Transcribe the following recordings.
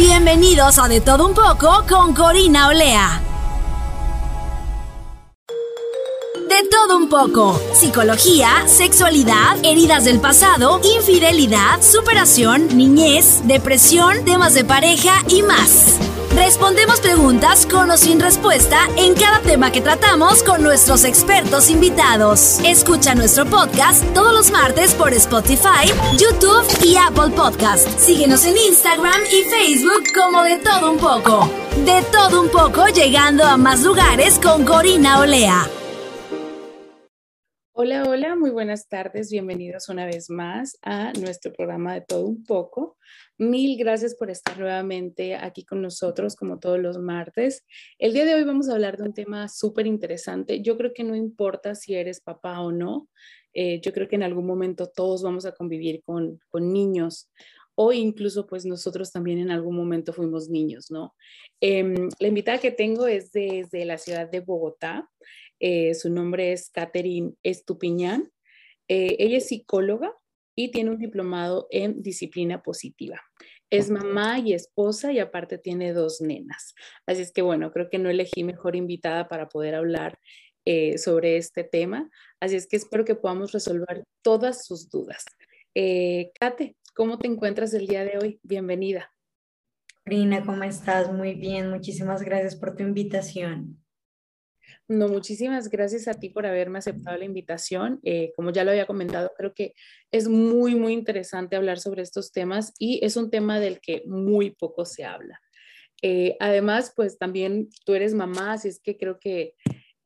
Bienvenidos a De Todo Un poco con Corina Olea. De todo un poco. Psicología, sexualidad, heridas del pasado, infidelidad, superación, niñez, depresión, temas de pareja y más. Respondemos preguntas con o sin respuesta en cada tema que tratamos con nuestros expertos invitados. Escucha nuestro podcast todos los martes por Spotify, YouTube y Apple Podcast. Síguenos en Instagram y Facebook como de todo un poco. De todo un poco llegando a más lugares con Corina Olea. Hola, hola, muy buenas tardes. Bienvenidos una vez más a nuestro programa de todo un poco. Mil gracias por estar nuevamente aquí con nosotros, como todos los martes. El día de hoy vamos a hablar de un tema súper interesante. Yo creo que no importa si eres papá o no, eh, yo creo que en algún momento todos vamos a convivir con, con niños o incluso pues nosotros también en algún momento fuimos niños, ¿no? Em, la invitada que tengo es desde la ciudad de Bogotá. Eh, su nombre es Catherine Estupiñán. Eh, ella es psicóloga y tiene un diplomado en disciplina positiva. Es mamá y esposa y aparte tiene dos nenas. Así es que bueno, creo que no elegí mejor invitada para poder hablar eh, sobre este tema. Así es que espero que podamos resolver todas sus dudas. Kate, ¿cómo te encuentras el día de hoy? Bienvenida. Rina, ¿cómo estás? Muy bien, muchísimas gracias por tu invitación. No, muchísimas gracias a ti por haberme aceptado la invitación. Eh, como ya lo había comentado, creo que es muy, muy interesante hablar sobre estos temas y es un tema del que muy poco se habla. Eh, además, pues también tú eres mamá, así es que creo que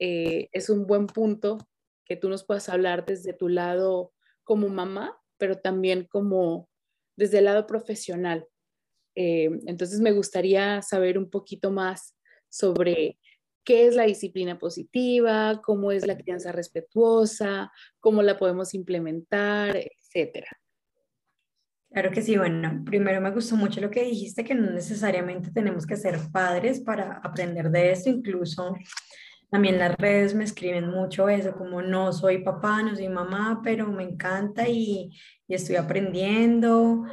eh, es un buen punto que tú nos puedas hablar desde tu lado como mamá, pero también como desde el lado profesional. entonces, me gustaría saber un poquito más sobre qué es la disciplina positiva, cómo es la crianza respetuosa, cómo la podemos implementar, etcétera. Claro que sí, bueno, primero me gustó mucho lo que dijiste, que no necesariamente tenemos que ser padres para aprender de esto, incluso también las redes me escriben mucho eso, como no soy papá, no soy mamá, pero me encanta y, y estoy aprendiendo,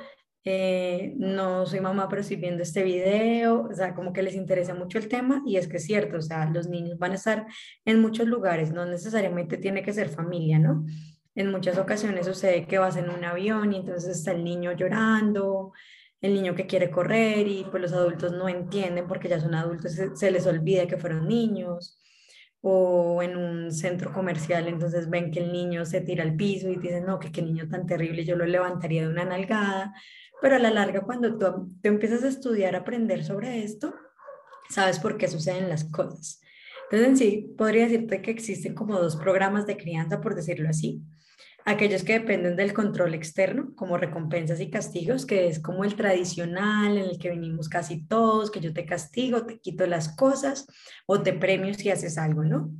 eh, no soy mamá, pero estoy viendo este video, o sea, como que les interesa mucho el tema y es que es cierto, o sea, los niños van a estar en muchos lugares, no necesariamente tiene que ser familia, ¿no? En muchas ocasiones sucede que vas en un avión y entonces está el niño llorando, el niño que quiere correr y pues los adultos no entienden porque ya son adultos, se, les olvida que fueron niños o en un centro comercial, entonces ven que el niño se tira al piso y dicen, no, que qué niño tan terrible, yo lo levantaría de una nalgada, pero a la larga cuando tú, empiezas a estudiar, aprender sobre esto, sabes por qué suceden las cosas. Entonces, en sí, podría decirte que existen como dos programas de crianza, por decirlo así. Aquellos que dependen del control externo, como recompensas y castigos, que es como el tradicional en el que venimos casi todos, que yo te castigo, te quito las cosas o te premio si haces algo, ¿no?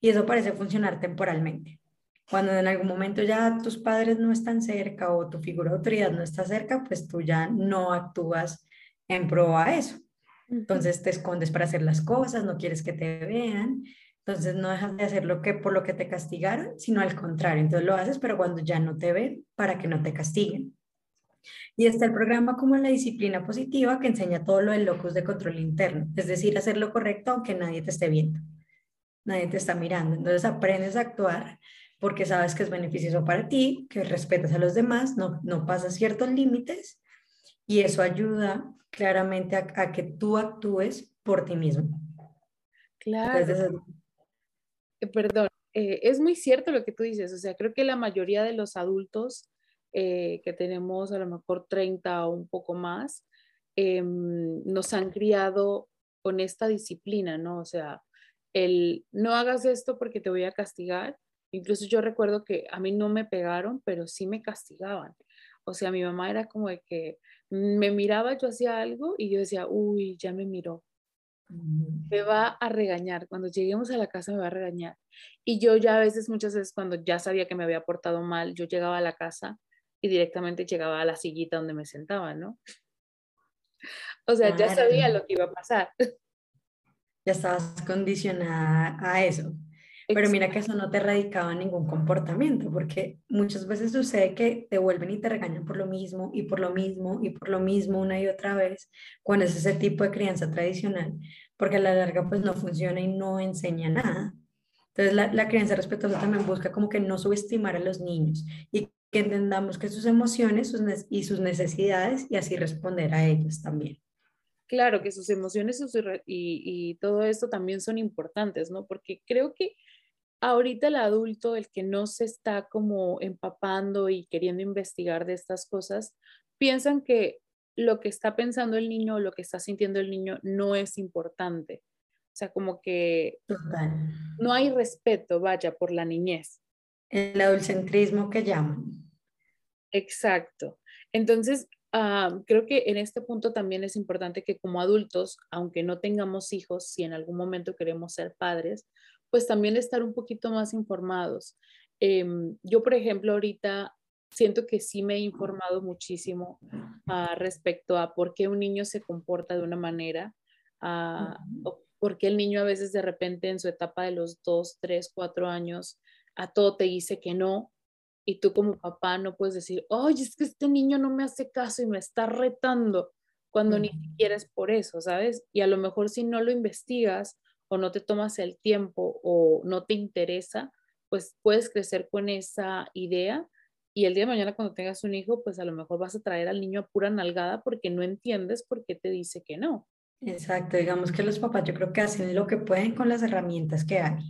Y eso parece funcionar temporalmente. Cuando en algún momento ya tus padres no están cerca o tu figura de autoridad no está cerca, pues tú ya no actúas en pro a eso. Entonces te escondes para hacer las cosas, no quieres que te vean, entonces no dejas de hacer lo que por lo que te castigaron, sino al contrario, entonces lo haces pero cuando ya no te ven para que no te castiguen. Y está el programa como la disciplina positiva que enseña todo lo del locus de control interno, es decir, hacer lo correcto aunque nadie te esté viendo, nadie te está mirando. Entonces aprendes a actuar porque sabes que es beneficioso para ti, que respetas a los demás, no, no pasas ciertos límites y eso ayuda claramente a, que tú actúes por ti mismo. Claro. Eh, perdón, eh, es muy cierto lo que tú dices, o sea, creo que la mayoría de los adultos eh, que tenemos a lo mejor 30 o un poco más, em, nos han criado con esta disciplina, ¿no? O sea, el no hagas esto porque te voy a castigar, Incluso yo recuerdo que a mí no me pegaron, pero sí me castigaban. O sea, mi mamá era como de que me miraba, yo hacía algo y yo decía, uy, ya me miró. Me va a regañar. Cuando lleguemos a la casa me va a regañar. Y yo ya a veces, muchas veces, cuando ya sabía que me había portado mal, yo llegaba a la casa y directamente llegaba a la sillita donde me sentaba, ¿no? O sea, ya sabía lo que iba a pasar. Ya estabas condicionada a eso. Pero mira que eso no te radicaba ningún comportamiento, porque muchas veces sucede que te vuelven y te regañan por lo mismo y por lo mismo y por lo mismo una y otra vez, cuando es ese tipo de crianza tradicional, porque a la larga pues no funciona y no enseña nada. Entonces la, la crianza respetuosa también busca como que no subestimar a los niños y que entendamos que sus emociones sus y sus necesidades y así responder a ellos también. Claro que sus emociones y, y todo esto también son importantes, ¿no? Porque creo que ahorita el adulto, el que no se está como empapando y queriendo investigar de estas cosas, piensan que lo que está pensando el niño o lo que está sintiendo el niño no es importante. O sea, como que no hay respeto, vaya, por la niñez. El adultocentrismo que llaman. Exacto. Entonces, ah, creo que en este punto también es importante que como adultos, aunque no tengamos hijos, si en algún momento queremos ser padres, pues también estar un poquito más informados. Em, yo, por ejemplo, ahorita siento que sí me he informado muchísimo uh, respecto a por qué un niño se comporta de una manera, uh, o por qué el niño a veces de repente en su etapa de los dos, tres, cuatro años a todo te dice que no, y tú como papá no puedes decir, oye, es que este niño no me hace caso y me está retando, cuando ni siquiera es por eso, ¿sabes? Y a lo mejor si no lo investigas o no te tomas el tiempo o no te interesa, pues puedes crecer con esa idea y el día de mañana cuando tengas un hijo, pues a lo mejor vas a traer al niño a pura nalgada porque no entiendes por qué te dice que no. Exacto, digamos que los papás yo creo que hacen lo que pueden con las herramientas que hay.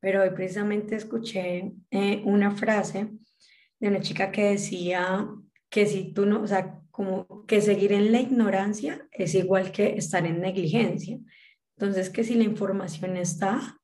Pero hoy precisamente escuché eh, una frase de una chica que decía que si tú no, o sea, como que seguir en la ignorancia es igual que estar en negligencia. Entonces, que si la información está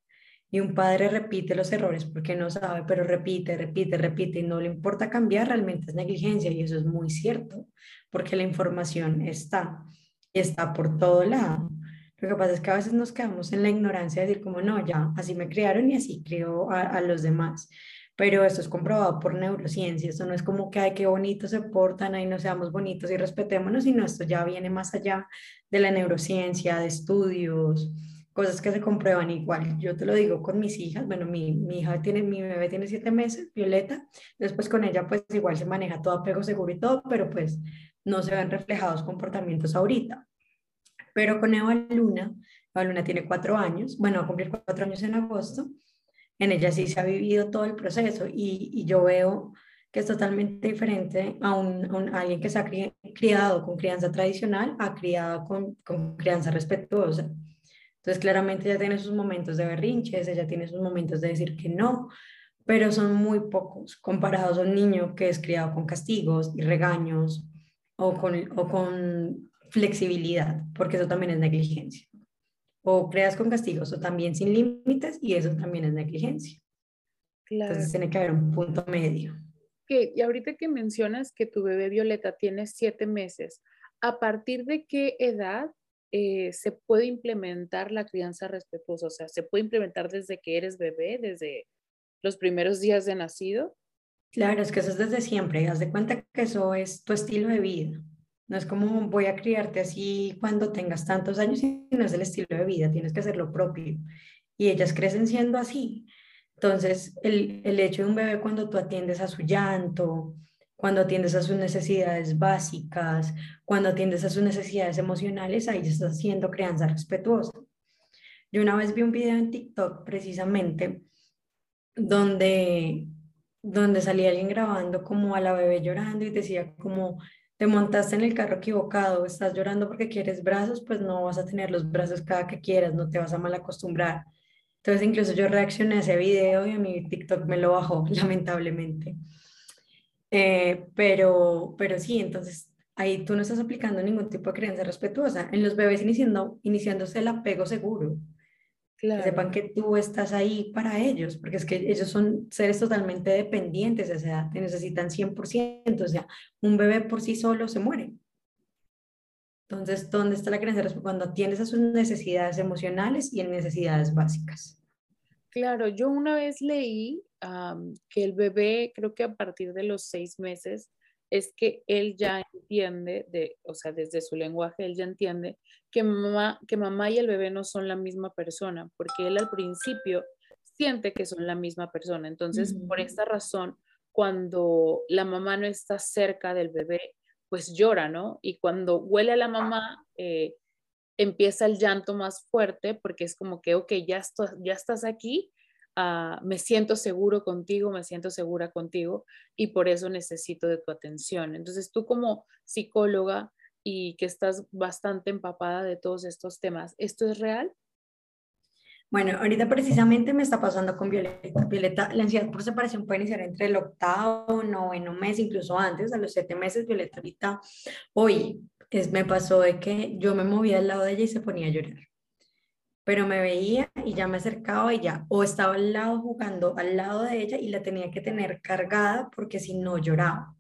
y un padre repite los errores porque no sabe, pero repite, repite, repite y no le importa cambiar, realmente es negligencia y eso es muy cierto, porque la información está y está por todo lado. Lo que pasa es que a veces nos quedamos en la ignorancia de decir como no, ya, así me criaron y así creo a, a los demás pero esto es comprobado por neurociencia, esto no es como que, ay, qué bonito se portan, ahí no seamos bonitos y respetémonos, sino esto ya viene más allá de la neurociencia, de estudios, cosas que se comprueban igual. Yo te lo digo con mis hijas, bueno, mi, mi hija tiene, mi bebé tiene siete meses, Violeta, después con ella pues igual se maneja todo apego seguro y todo, pero pues no se ven reflejados comportamientos ahorita. Pero con Eva Luna, Eva Luna tiene cuatro años, bueno, va a cumplir cuatro años en agosto, en ella sí se ha vivido todo el proceso y, y yo veo que es totalmente diferente a, un, alguien que se ha criado con crianza tradicional a criado con, con crianza respetuosa. Entonces, claramente ella tiene sus momentos de berrinches, ella tiene sus momentos de decir que no, pero son muy pocos comparados a un niño que es criado con castigos y regaños o con, o con flexibilidad, porque eso también es negligencia o creas con castigos o también sin límites y eso también es negligencia. Claro. Entonces tiene que haber un punto medio. Que, y ahorita que mencionas que tu bebé Violeta tiene siete meses, ¿a partir de qué edad eh, se puede implementar la crianza respetuosa? O sea, ¿se puede implementar desde que eres bebé, desde los primeros días de nacido? Claro, es que eso es desde siempre. Haz de cuenta que eso es tu estilo de vida. No es como voy a criarte así cuando tengas tantos años, sino es el estilo de vida, tienes que hacer lo propio. Y ellas crecen siendo así. Entonces, el, el hecho de un bebé cuando tú atiendes a su llanto, cuando atiendes a sus necesidades básicas, cuando atiendes a sus necesidades emocionales, ahí estás haciendo crianza respetuosa. Yo una vez vi un video en TikTok precisamente donde, donde salía alguien grabando como a la bebé llorando y decía como te montaste en el carro equivocado, estás llorando porque quieres brazos, pues no vas a tener los brazos cada que quieras, no te vas a mal acostumbrar. Entonces incluso yo reaccioné a ese video y a mi TikTok me lo bajó, lamentablemente. Eh, pero, pero sí, entonces ahí tú no estás aplicando ningún tipo de creencia respetuosa. En los bebés iniciando, iniciándose el apego seguro. Que sepan que tú estás ahí para ellos, porque es que ellos son seres totalmente dependientes, o sea, te necesitan 100%, o sea, un bebé por sí solo se muere. Entonces, ¿dónde está la creencia? Cuando atiendes a sus necesidades emocionales y en necesidades básicas. Claro, yo una vez leí que el bebé, creo que a partir de los seis meses, es que él ya entiende, de, o sea, desde su lenguaje, él ya entiende que mamá, que mamá y el bebé no son la misma persona, porque él al principio siente que son la misma persona. Entonces, por esta razón, cuando la mamá no está cerca del bebé, pues llora, ¿no? Y cuando huele a la mamá, eh, empieza el llanto más fuerte porque es como que, ok, ya, ya estás aquí, ah, me siento seguro contigo, me siento segura contigo y por eso necesito de tu atención. Entonces tú como psicóloga y que estás bastante empapada de todos estos temas, ¿esto es real? Bueno, ahorita precisamente me está pasando con Violeta. Violeta, la ansiedad por separación puede iniciar entre el octavo, noveno mes, incluso antes, a los siete meses. Violeta ahorita, hoy es, me pasó de que yo me movía al lado de ella y se ponía a llorar. Pero me veía y ya me acercaba y ya, o estaba al lado jugando al lado de ella y la tenía que tener cargada porque si no lloraba.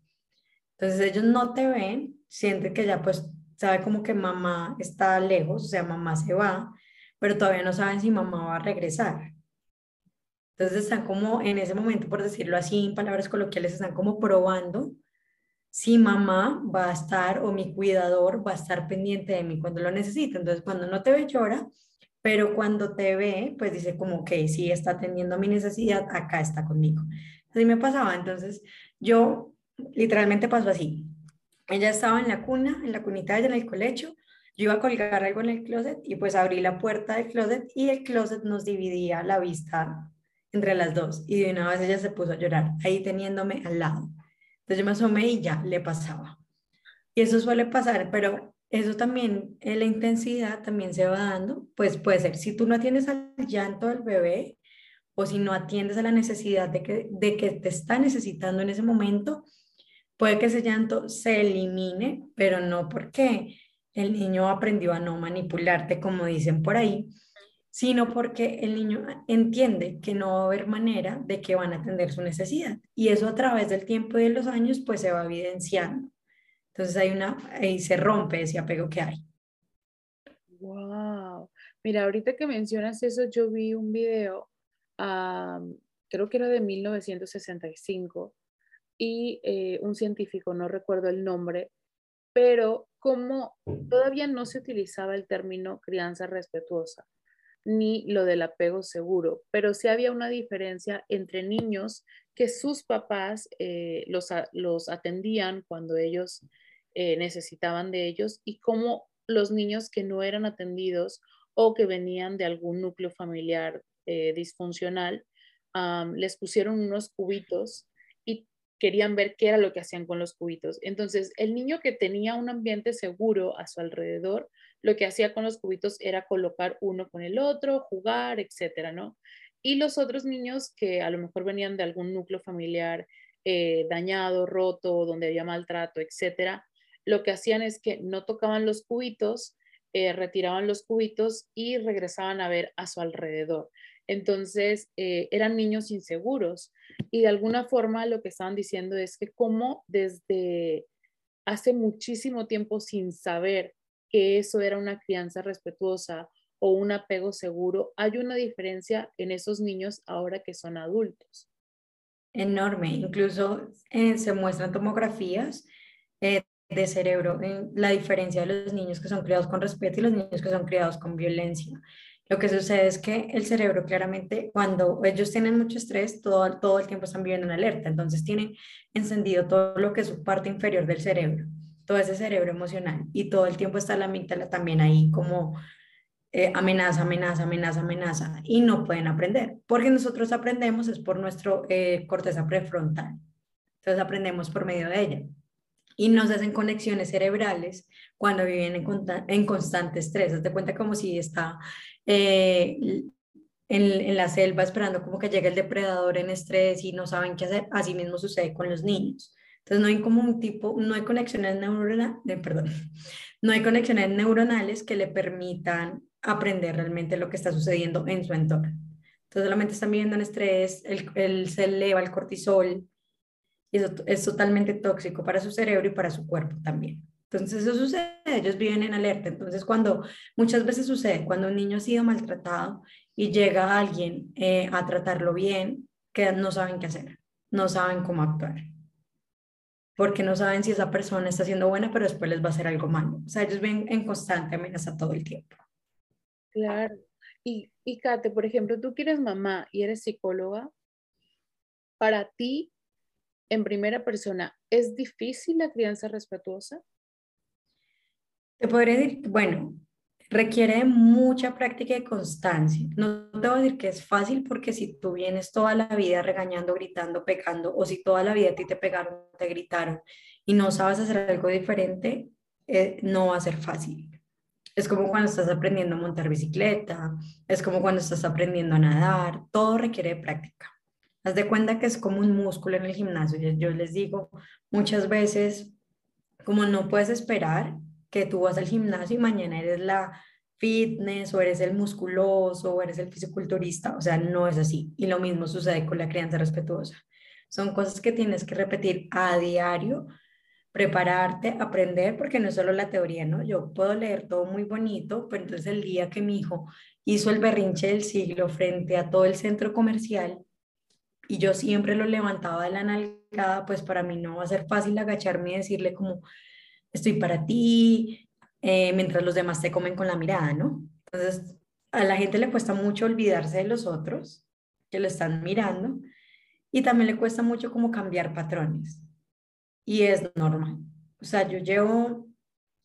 Entonces ellos no te ven, sienten que ya pues sabe como que mamá está lejos, o sea, mamá se va pero todavía no saben si mamá va a regresar. Entonces están como en ese momento, por decirlo así, en palabras coloquiales, están como probando si mamá va a estar o mi cuidador va a estar pendiente de mí cuando lo necesite. Entonces cuando no te ve llora, pero cuando te ve, pues dice como que sí está atendiendo mi necesidad, acá está conmigo. Así me pasaba. Entonces yo literalmente pasó así. Ella estaba en la cuna, en la cunita de ella, en el colecho, yo iba a colgar algo en el closet y pues abrí la puerta del closet y el closet nos dividía la vista entre las dos y de una vez ella se puso a llorar ahí teniéndome al lado. Entonces yo me asomé y ya le pasaba. Y eso suele pasar, pero eso también, eh, la intensidad también se va dando, pues puede ser, si tú no atiendes al llanto del bebé o si no atiendes a la necesidad de que, de que te está necesitando en ese momento, puede que ese llanto se elimine, pero no porque el niño aprendió a no manipularte, como dicen por ahí, sino porque el niño entiende que no va a haber manera de que van a atender su necesidad. Y eso a través del tiempo y de los años, pues se va evidenciando. Entonces hay una, ahí se rompe ese apego que hay. Wow. Mira, ahorita que mencionas eso, yo vi un video, creo que era de 1965, y eh, un científico, no recuerdo el nombre, pero como todavía no se utilizaba el término crianza respetuosa ni lo del apego seguro, pero sí había una diferencia entre niños que sus papás eh, los, los, atendían cuando ellos eh, necesitaban de ellos y como los niños que no eran atendidos o que venían de algún núcleo familiar eh, disfuncional, les pusieron unos cubitos querían ver qué era lo que hacían con los cubitos. Entonces, el niño que tenía un ambiente seguro a su alrededor, lo que hacía con los cubitos era colocar uno con el otro, jugar, etcétera, ¿no? Y los otros niños que a lo mejor venían de algún núcleo familiar eh, dañado, roto, donde había maltrato, etcétera, lo que hacían es que no tocaban los cubitos, eh, retiraban los cubitos y regresaban a ver a su alrededor. Entonces, eh, eran niños inseguros y de alguna forma lo que estaban diciendo es que como desde hace muchísimo tiempo sin saber que eso era una crianza respetuosa o un apego seguro, hay una diferencia en esos niños ahora que son adultos. Enorme, incluso eh, se muestran tomografías de cerebro, la diferencia de los niños que son criados con respeto y los niños que son criados con violencia. Lo que sucede es que el cerebro claramente, cuando ellos tienen mucho estrés, todo, todo el tiempo están viviendo en alerta, entonces tienen encendido todo lo que es su parte inferior del cerebro, todo ese cerebro emocional, y todo el tiempo está la amígdala también ahí como eh, amenaza, amenaza, amenaza, amenaza, y no pueden aprender, porque nosotros aprendemos es por nuestro eh, corteza prefrontal, entonces aprendemos por medio de ella y nos hacen conexiones cerebrales cuando viven en, en constante estrés. Te cuenta como si está eh, en, la selva esperando como que llegue el depredador en estrés y no saben qué hacer. Así mismo sucede con los niños. Entonces no hay como un tipo, no hay conexiones neuronales, perdón, no hay conexiones neuronales que le permitan aprender realmente lo que está sucediendo en su entorno. Entonces solamente están viviendo en estrés, el, el, se eleva el cortisol, y eso es totalmente tóxico para su cerebro y para su cuerpo también. Entonces eso sucede, ellos viven en alerta. Entonces cuando muchas veces sucede, cuando un niño ha sido maltratado y llega alguien eh, a tratarlo bien, que no saben qué hacer, no saben cómo actuar. Porque no saben si esa persona está siendo buena, pero después les va a hacer algo malo. O sea, ellos viven en constante amenaza todo el tiempo. Claro. Y, y Kate, por ejemplo, tú que eres mamá y eres psicóloga, para ti, en primera persona, ¿es difícil la crianza respetuosa? Te podría decir, bueno, requiere mucha práctica y constancia. No te voy a decir que es fácil porque si tú vienes toda la vida regañando, gritando, pecando, o si toda la vida a ti te pegaron, te gritaron y no sabes hacer algo diferente, eh, no va a ser fácil. Es como cuando estás aprendiendo a montar bicicleta, es como cuando estás aprendiendo a nadar, todo requiere práctica. Haz de cuenta que es como un músculo en el gimnasio. Yo, les digo muchas veces, como no puedes esperar que tú vas al gimnasio y mañana eres la fitness o eres el musculoso o eres el fisiculturista, o sea, no es así. Y lo mismo sucede con la crianza respetuosa. Son cosas que tienes que repetir a diario, prepararte, aprender, porque no es solo la teoría, ¿no? Yo puedo leer todo muy bonito, pero entonces el día que mi hijo hizo el berrinche del siglo frente a todo el centro comercial, y yo siempre lo levantaba de la nalgada, pues para mí no va a ser fácil agacharme y decirle como, estoy para ti, eh, mientras los demás te comen con la mirada, ¿no? Entonces, a la gente le cuesta mucho olvidarse de los otros que lo están mirando y también le cuesta mucho como cambiar patrones. Y es normal. O sea, yo llevo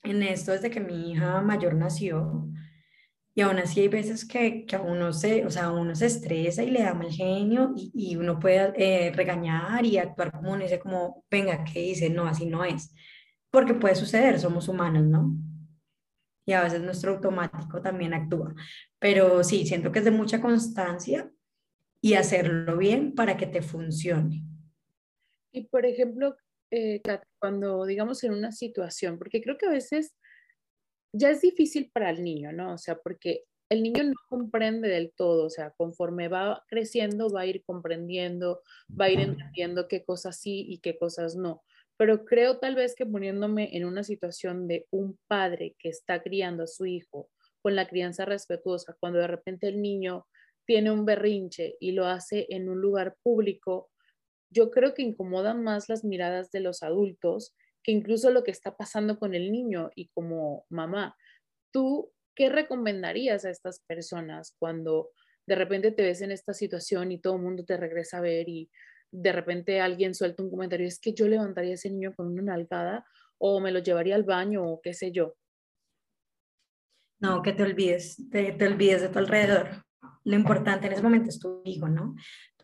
en esto desde que mi hija mayor nació y aún así hay veces que, que uno se, o sea, uno se estresa y le da mal genio y, y uno puede eh, regañar y actuar como uno dice como, venga, ¿qué dice? No, así no es. Porque puede suceder, somos humanos, ¿no? Y a veces nuestro automático también actúa. Pero sí, siento que es de mucha constancia y hacerlo bien para que te funcione. Y por ejemplo, eh, cuando digamos en una situación, porque creo que a veces ya es difícil para el niño, ¿no? O sea, porque el niño no comprende del todo, o sea, conforme va creciendo va a ir comprendiendo, va a ir entendiendo qué cosas sí y qué cosas no. Pero creo tal vez que poniéndome en una situación de un padre que está criando a su hijo con la crianza respetuosa, cuando de repente el niño tiene un berrinche y lo hace en un lugar público, yo creo que incomodan más las miradas de los adultos que incluso lo que está pasando con el niño y como mamá. ¿Tú qué recomendarías a estas personas cuando de repente te ves en esta situación y todo el mundo te regresa a ver y de repente alguien suelta un comentario, es que yo levantaría a ese niño con una nalgada o me lo llevaría al baño o qué sé yo? No, que te olvides, te, te olvides de tu alrededor. Lo importante en ese momento es tu hijo, ¿no?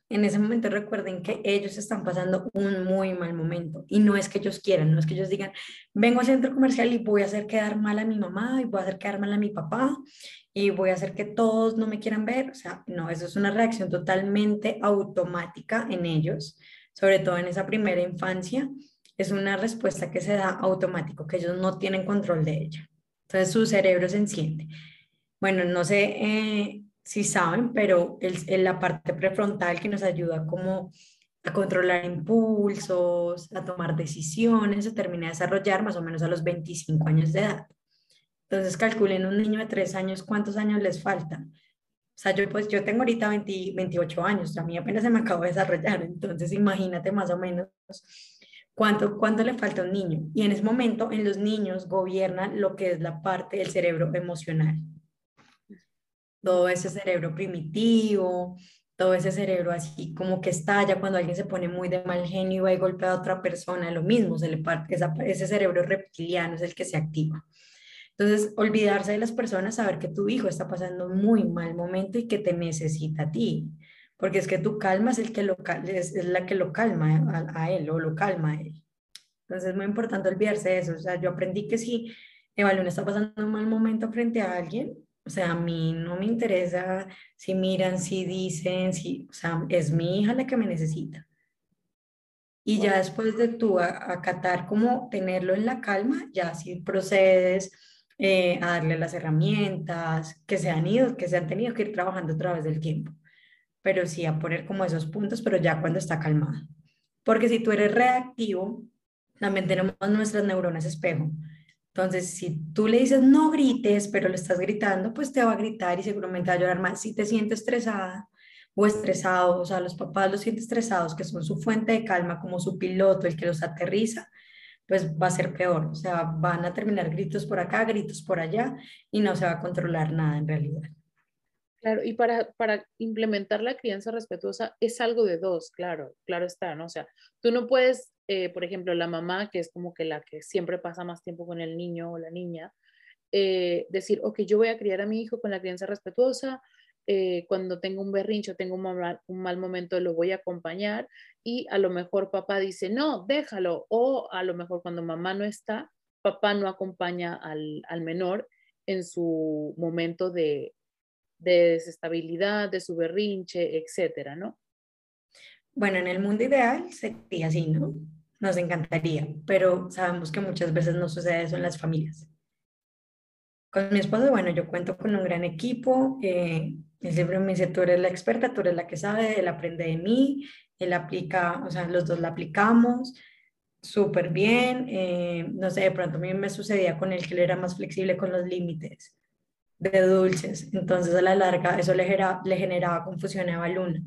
En ese momento recuerden que ellos están pasando un muy mal momento y no es que ellos quieran, no es que ellos digan, vengo al centro comercial y voy a hacer quedar mal a mi mamá y voy a hacer quedar mal a mi papá y voy a hacer que todos no me quieran ver. O sea, no, eso es una reacción totalmente automática en ellos, sobre todo en esa primera infancia. Es una respuesta que se da automático, que ellos no tienen control de ella. Entonces su cerebro se enciende. Bueno, no sé, eh, si saben, pero el, la parte prefrontal que nos ayuda como a controlar impulsos, a tomar decisiones, se termina de desarrollar más o menos a los 25 años de edad. Entonces calculen un niño de 3 años, ¿cuántos años les faltan? O sea, yo, pues, yo tengo ahorita 28 años, a mí apenas se me acabo de desarrollar, entonces imagínate más o menos cuánto, cuánto le falta a un niño. Y en ese momento en los niños gobierna lo que es la parte del cerebro emocional todo ese cerebro primitivo, todo ese cerebro así como que estalla cuando alguien se pone muy de mal genio y va y golpea a otra persona, lo mismo, se le parte, ese cerebro reptiliano es el que se activa. Entonces, olvidarse de las personas, saber que tu hijo está pasando un muy mal momento y que te necesita a ti, porque es que tu calma es, el que lo, es, es la que lo calma a, a, él o lo calma a él. Entonces, es muy importante olvidarse de eso. O sea, yo aprendí que si Evaluna está pasando un mal momento frente a alguien, o sea, a mí no me interesa si miran, si dicen, si, o sea, es mi hija la que me necesita. Y ya después de tú acatar como tenerlo en la calma, ya si procedes eh, a darle las herramientas que se han ido, que se han tenido que ir trabajando a través del tiempo. Pero sí a poner como esos puntos, pero ya cuando está calmado. Porque si tú eres reactivo, también tenemos nuestras neuronas espejo. Entonces, si tú le dices no grites, pero lo estás gritando, pues te va a gritar y seguramente va a llorar más. Si te sientes estresada o estresado, o sea, los papás los sienten estresados, que son su fuente de calma, como su piloto, el que los aterriza, pues va a ser peor. O sea, van a terminar gritos por acá, gritos por allá y no se va a controlar nada en realidad. Claro, y para, para implementar la crianza respetuosa es algo de dos, claro, claro está, ¿no? O sea, tú no puedes, eh, por ejemplo, la mamá, que es como que la que siempre pasa más tiempo con el niño o la niña, eh, decir, ok, yo voy a criar a mi hijo con la crianza respetuosa, eh, cuando tengo un berrincho, tengo un mal, un mal, momento, lo voy a acompañar y a lo mejor papá dice, no, déjalo, o a lo mejor cuando mamá no está, papá no acompaña al, al menor en su momento de, de desestabilidad, de su berrinche, etcétera, ¿no? Bueno, en el mundo ideal sería así, ¿no? Nos encantaría, pero sabemos que muchas veces no sucede eso en las familias. Con mi esposo, bueno, yo cuento con un gran equipo. Eh, él siempre me dice, tú eres la experta, tú eres la que sabe, él aprende de mí, él aplica, o sea, los dos la aplicamos súper bien. Eh, no sé, de pronto a mí me sucedía con él que él era más flexible con los límites de dulces. Entonces a la larga eso le, le generaba confusión a Eva Luna.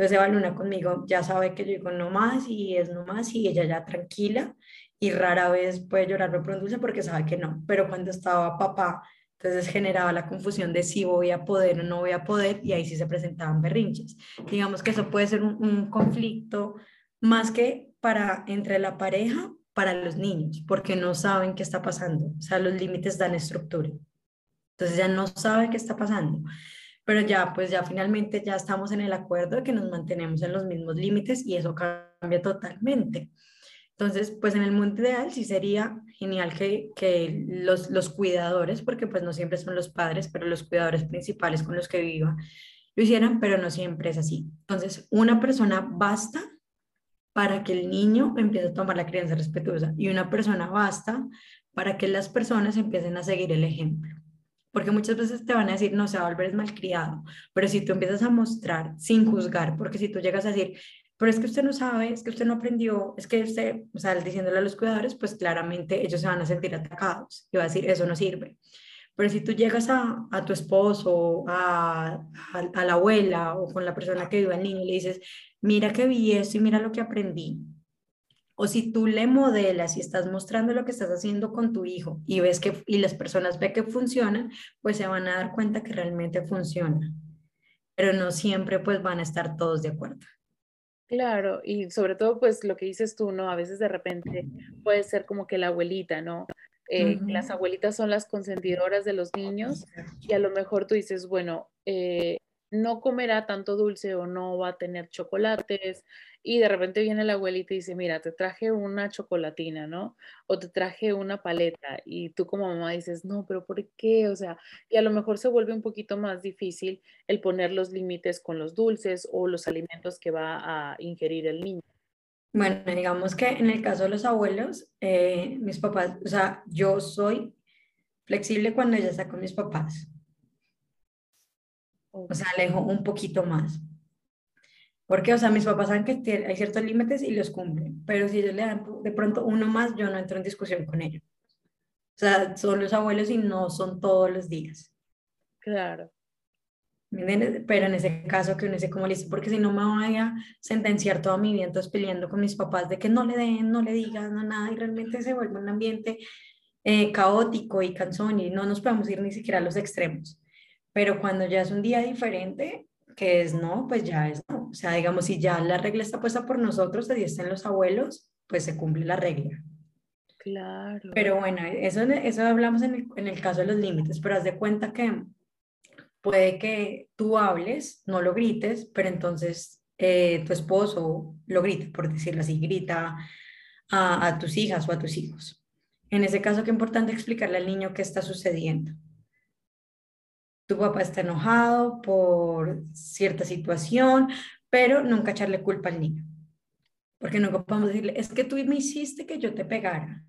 Entonces Eva Luna conmigo ya sabe que yo digo no más y es no más y ella ya tranquila y rara vez puede llorar por un porque sabe que no. Pero cuando estaba papá, entonces generaba la confusión de si voy a poder o no voy a poder y ahí sí se presentaban berrinches. Digamos que eso puede ser un, un conflicto más que para entre la pareja, para los niños, porque no saben qué está pasando. O sea, los límites dan estructura. Entonces ya no sabe qué está pasando. Pero ya, pues ya finalmente ya estamos en el acuerdo de que nos mantenemos en los mismos límites y eso cambia totalmente. Entonces, pues en el mundo ideal sí sería genial que, que los, los cuidadores, porque pues no siempre son los padres, pero los cuidadores principales con los que viva, lo hicieran, pero no siempre es así. Entonces, una persona basta para que el niño empiece a tomar la crianza respetuosa y una persona basta para que las personas empiecen a seguir el ejemplo porque muchas veces te van a decir, no, se va a volver malcriado, pero si tú empiezas a mostrar sin juzgar, porque si tú llegas a decir, pero es que usted no sabe, es que usted no aprendió, es que usted, o sea, diciéndole a los cuidadores, pues claramente ellos se van a sentir atacados y va a decir, eso no sirve. Pero si tú llegas a, a tu esposo, a, a, a, la abuela o con la persona que vive al niño y le dices, mira que vi esto y mira lo que aprendí, o si tú le modelas y estás mostrando lo que estás haciendo con tu hijo y ves que y las personas ven que funciona, pues se van a dar cuenta que realmente funciona. Pero no siempre pues van a estar todos de acuerdo. Claro, y sobre todo pues lo que dices tú, ¿no? A veces de repente puede ser como que la abuelita, ¿no? Eh, Las abuelitas son las consentidoras de los niños y a lo mejor tú dices, bueno, eh, no comerá tanto dulce o no va a tener chocolates y de repente viene la abuelita y dice, mira, te traje una chocolatina, ¿no? O te traje una paleta y tú como mamá dices, no, pero ¿por qué? O sea, y a lo mejor se vuelve un poquito más difícil el poner los límites con los dulces o los alimentos que va a ingerir el niño. Bueno, digamos que en el caso de los abuelos, eh, mis papás, o sea, yo soy flexible cuando ella está con mis papás. O sea, alejo un poquito más. Porque, o sea, mis papás saben que hay ciertos límites y los cumplen, pero si ellos le dan de pronto uno más, yo no entro en discusión con ellos. O sea, son los abuelos y no son todos los días. Claro. Pero en ese caso que uno dice como listo, porque si no me voy a sentenciar toda mi vida entonces peleando con mis papás de que no le den, no le digan, no nada, y realmente se vuelve un ambiente eh, caótico y cansón y no nos podemos ir ni siquiera a los extremos. Pero cuando ya es un día diferente, que es no, pues ya es no. O sea, digamos, si ya la regla está puesta por nosotros, y están los abuelos, pues se cumple la regla. Claro. Pero bueno, eso, eso hablamos en el, en el caso de los límites, pero haz de cuenta que puede que tú hables, no lo grites, pero entonces eh, tu esposo lo grita, por decirlo así, grita a, a tus hijas o a tus hijos. En ese caso, qué importante explicarle al niño qué está sucediendo tu papá está enojado por cierta situación, pero nunca echarle culpa al niño. Porque nunca podemos decirle, es que tú me hiciste que yo te pegara.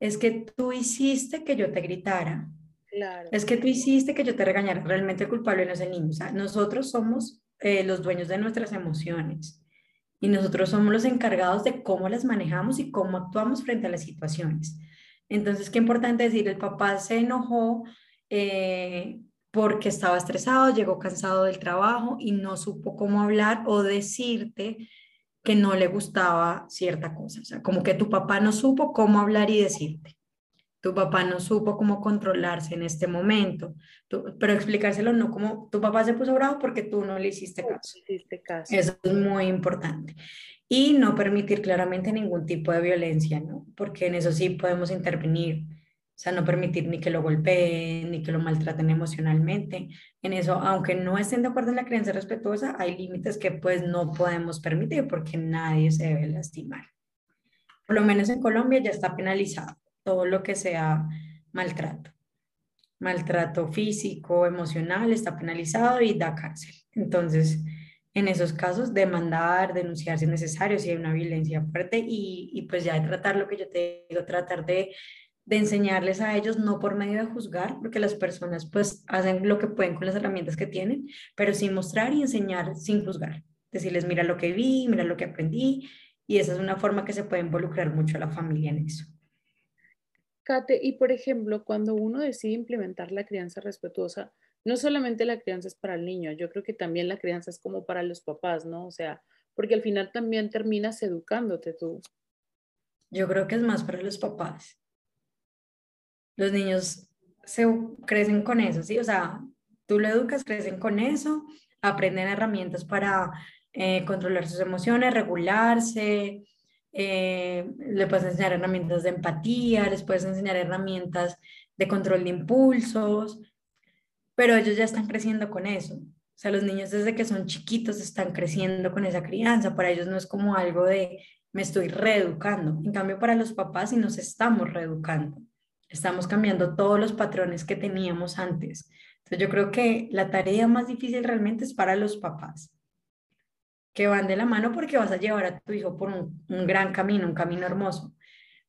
Es que tú hiciste que yo te gritara. Claro. Es que tú hiciste que yo te regañara. Realmente el culpable no es el niño. O sea, nosotros somos eh, los dueños de nuestras emociones y nosotros somos los encargados de cómo las manejamos y cómo actuamos frente a las situaciones. Entonces, qué importante decir, el papá se enojó eh, porque estaba estresado, llegó cansado del trabajo y no supo cómo hablar o decirte que no le gustaba cierta cosa. O sea, como que tu papá no supo cómo hablar y decirte. tu papá no supo cómo controlarse en este momento, pero explicárselo no como tu papá se puso bravo porque tú no le hiciste caso. caso. Eso es muy importante. Y no permitir claramente ningún tipo de violencia, ¿no? Porque en eso sí podemos intervenir. O sea, no permitir ni que lo golpeen, ni que lo maltraten emocionalmente. En eso, aunque no estén de acuerdo en la creencia respetuosa, hay límites que pues no podemos permitir porque nadie se debe lastimar. Por lo menos en Colombia ya está penalizado todo lo que sea maltrato. Maltrato físico, emocional, está penalizado y da cárcel. Entonces, en esos casos, demandar, denunciar si es necesario, si hay una violencia fuerte y, y pues ya tratar lo que yo te digo, tratar de de enseñarles a ellos, no por medio de juzgar, porque las personas pues hacen lo que pueden con las herramientas que tienen, pero sin mostrar y enseñar sin juzgar. Decirles, mira lo que vi, mira lo que aprendí, y esa es una forma que se puede involucrar mucho a la familia en eso. Kate, y por ejemplo, cuando uno decide implementar la crianza respetuosa, no solamente la crianza es para el niño, yo creo que también la crianza es como para los papás, ¿no? O sea, porque al final también terminas educándote tú. Yo creo que es más para los papás los niños se crecen con eso, ¿sí? O sea, tú lo educas, crecen con eso, aprenden herramientas para eh, controlar sus emociones, regularse, eh, le puedes enseñar herramientas de empatía, les puedes enseñar herramientas de control de impulsos, pero ellos ya están creciendo con eso. O sea, los niños desde que son chiquitos están creciendo con esa crianza, para ellos no es como algo de me estoy reeducando, en cambio para los papás sí nos estamos reeducando. Estamos cambiando todos los patrones que teníamos antes. Entonces yo creo que la tarea más difícil realmente es para los papás, que van de la mano porque vas a llevar a tu hijo por un, gran camino, un camino hermoso.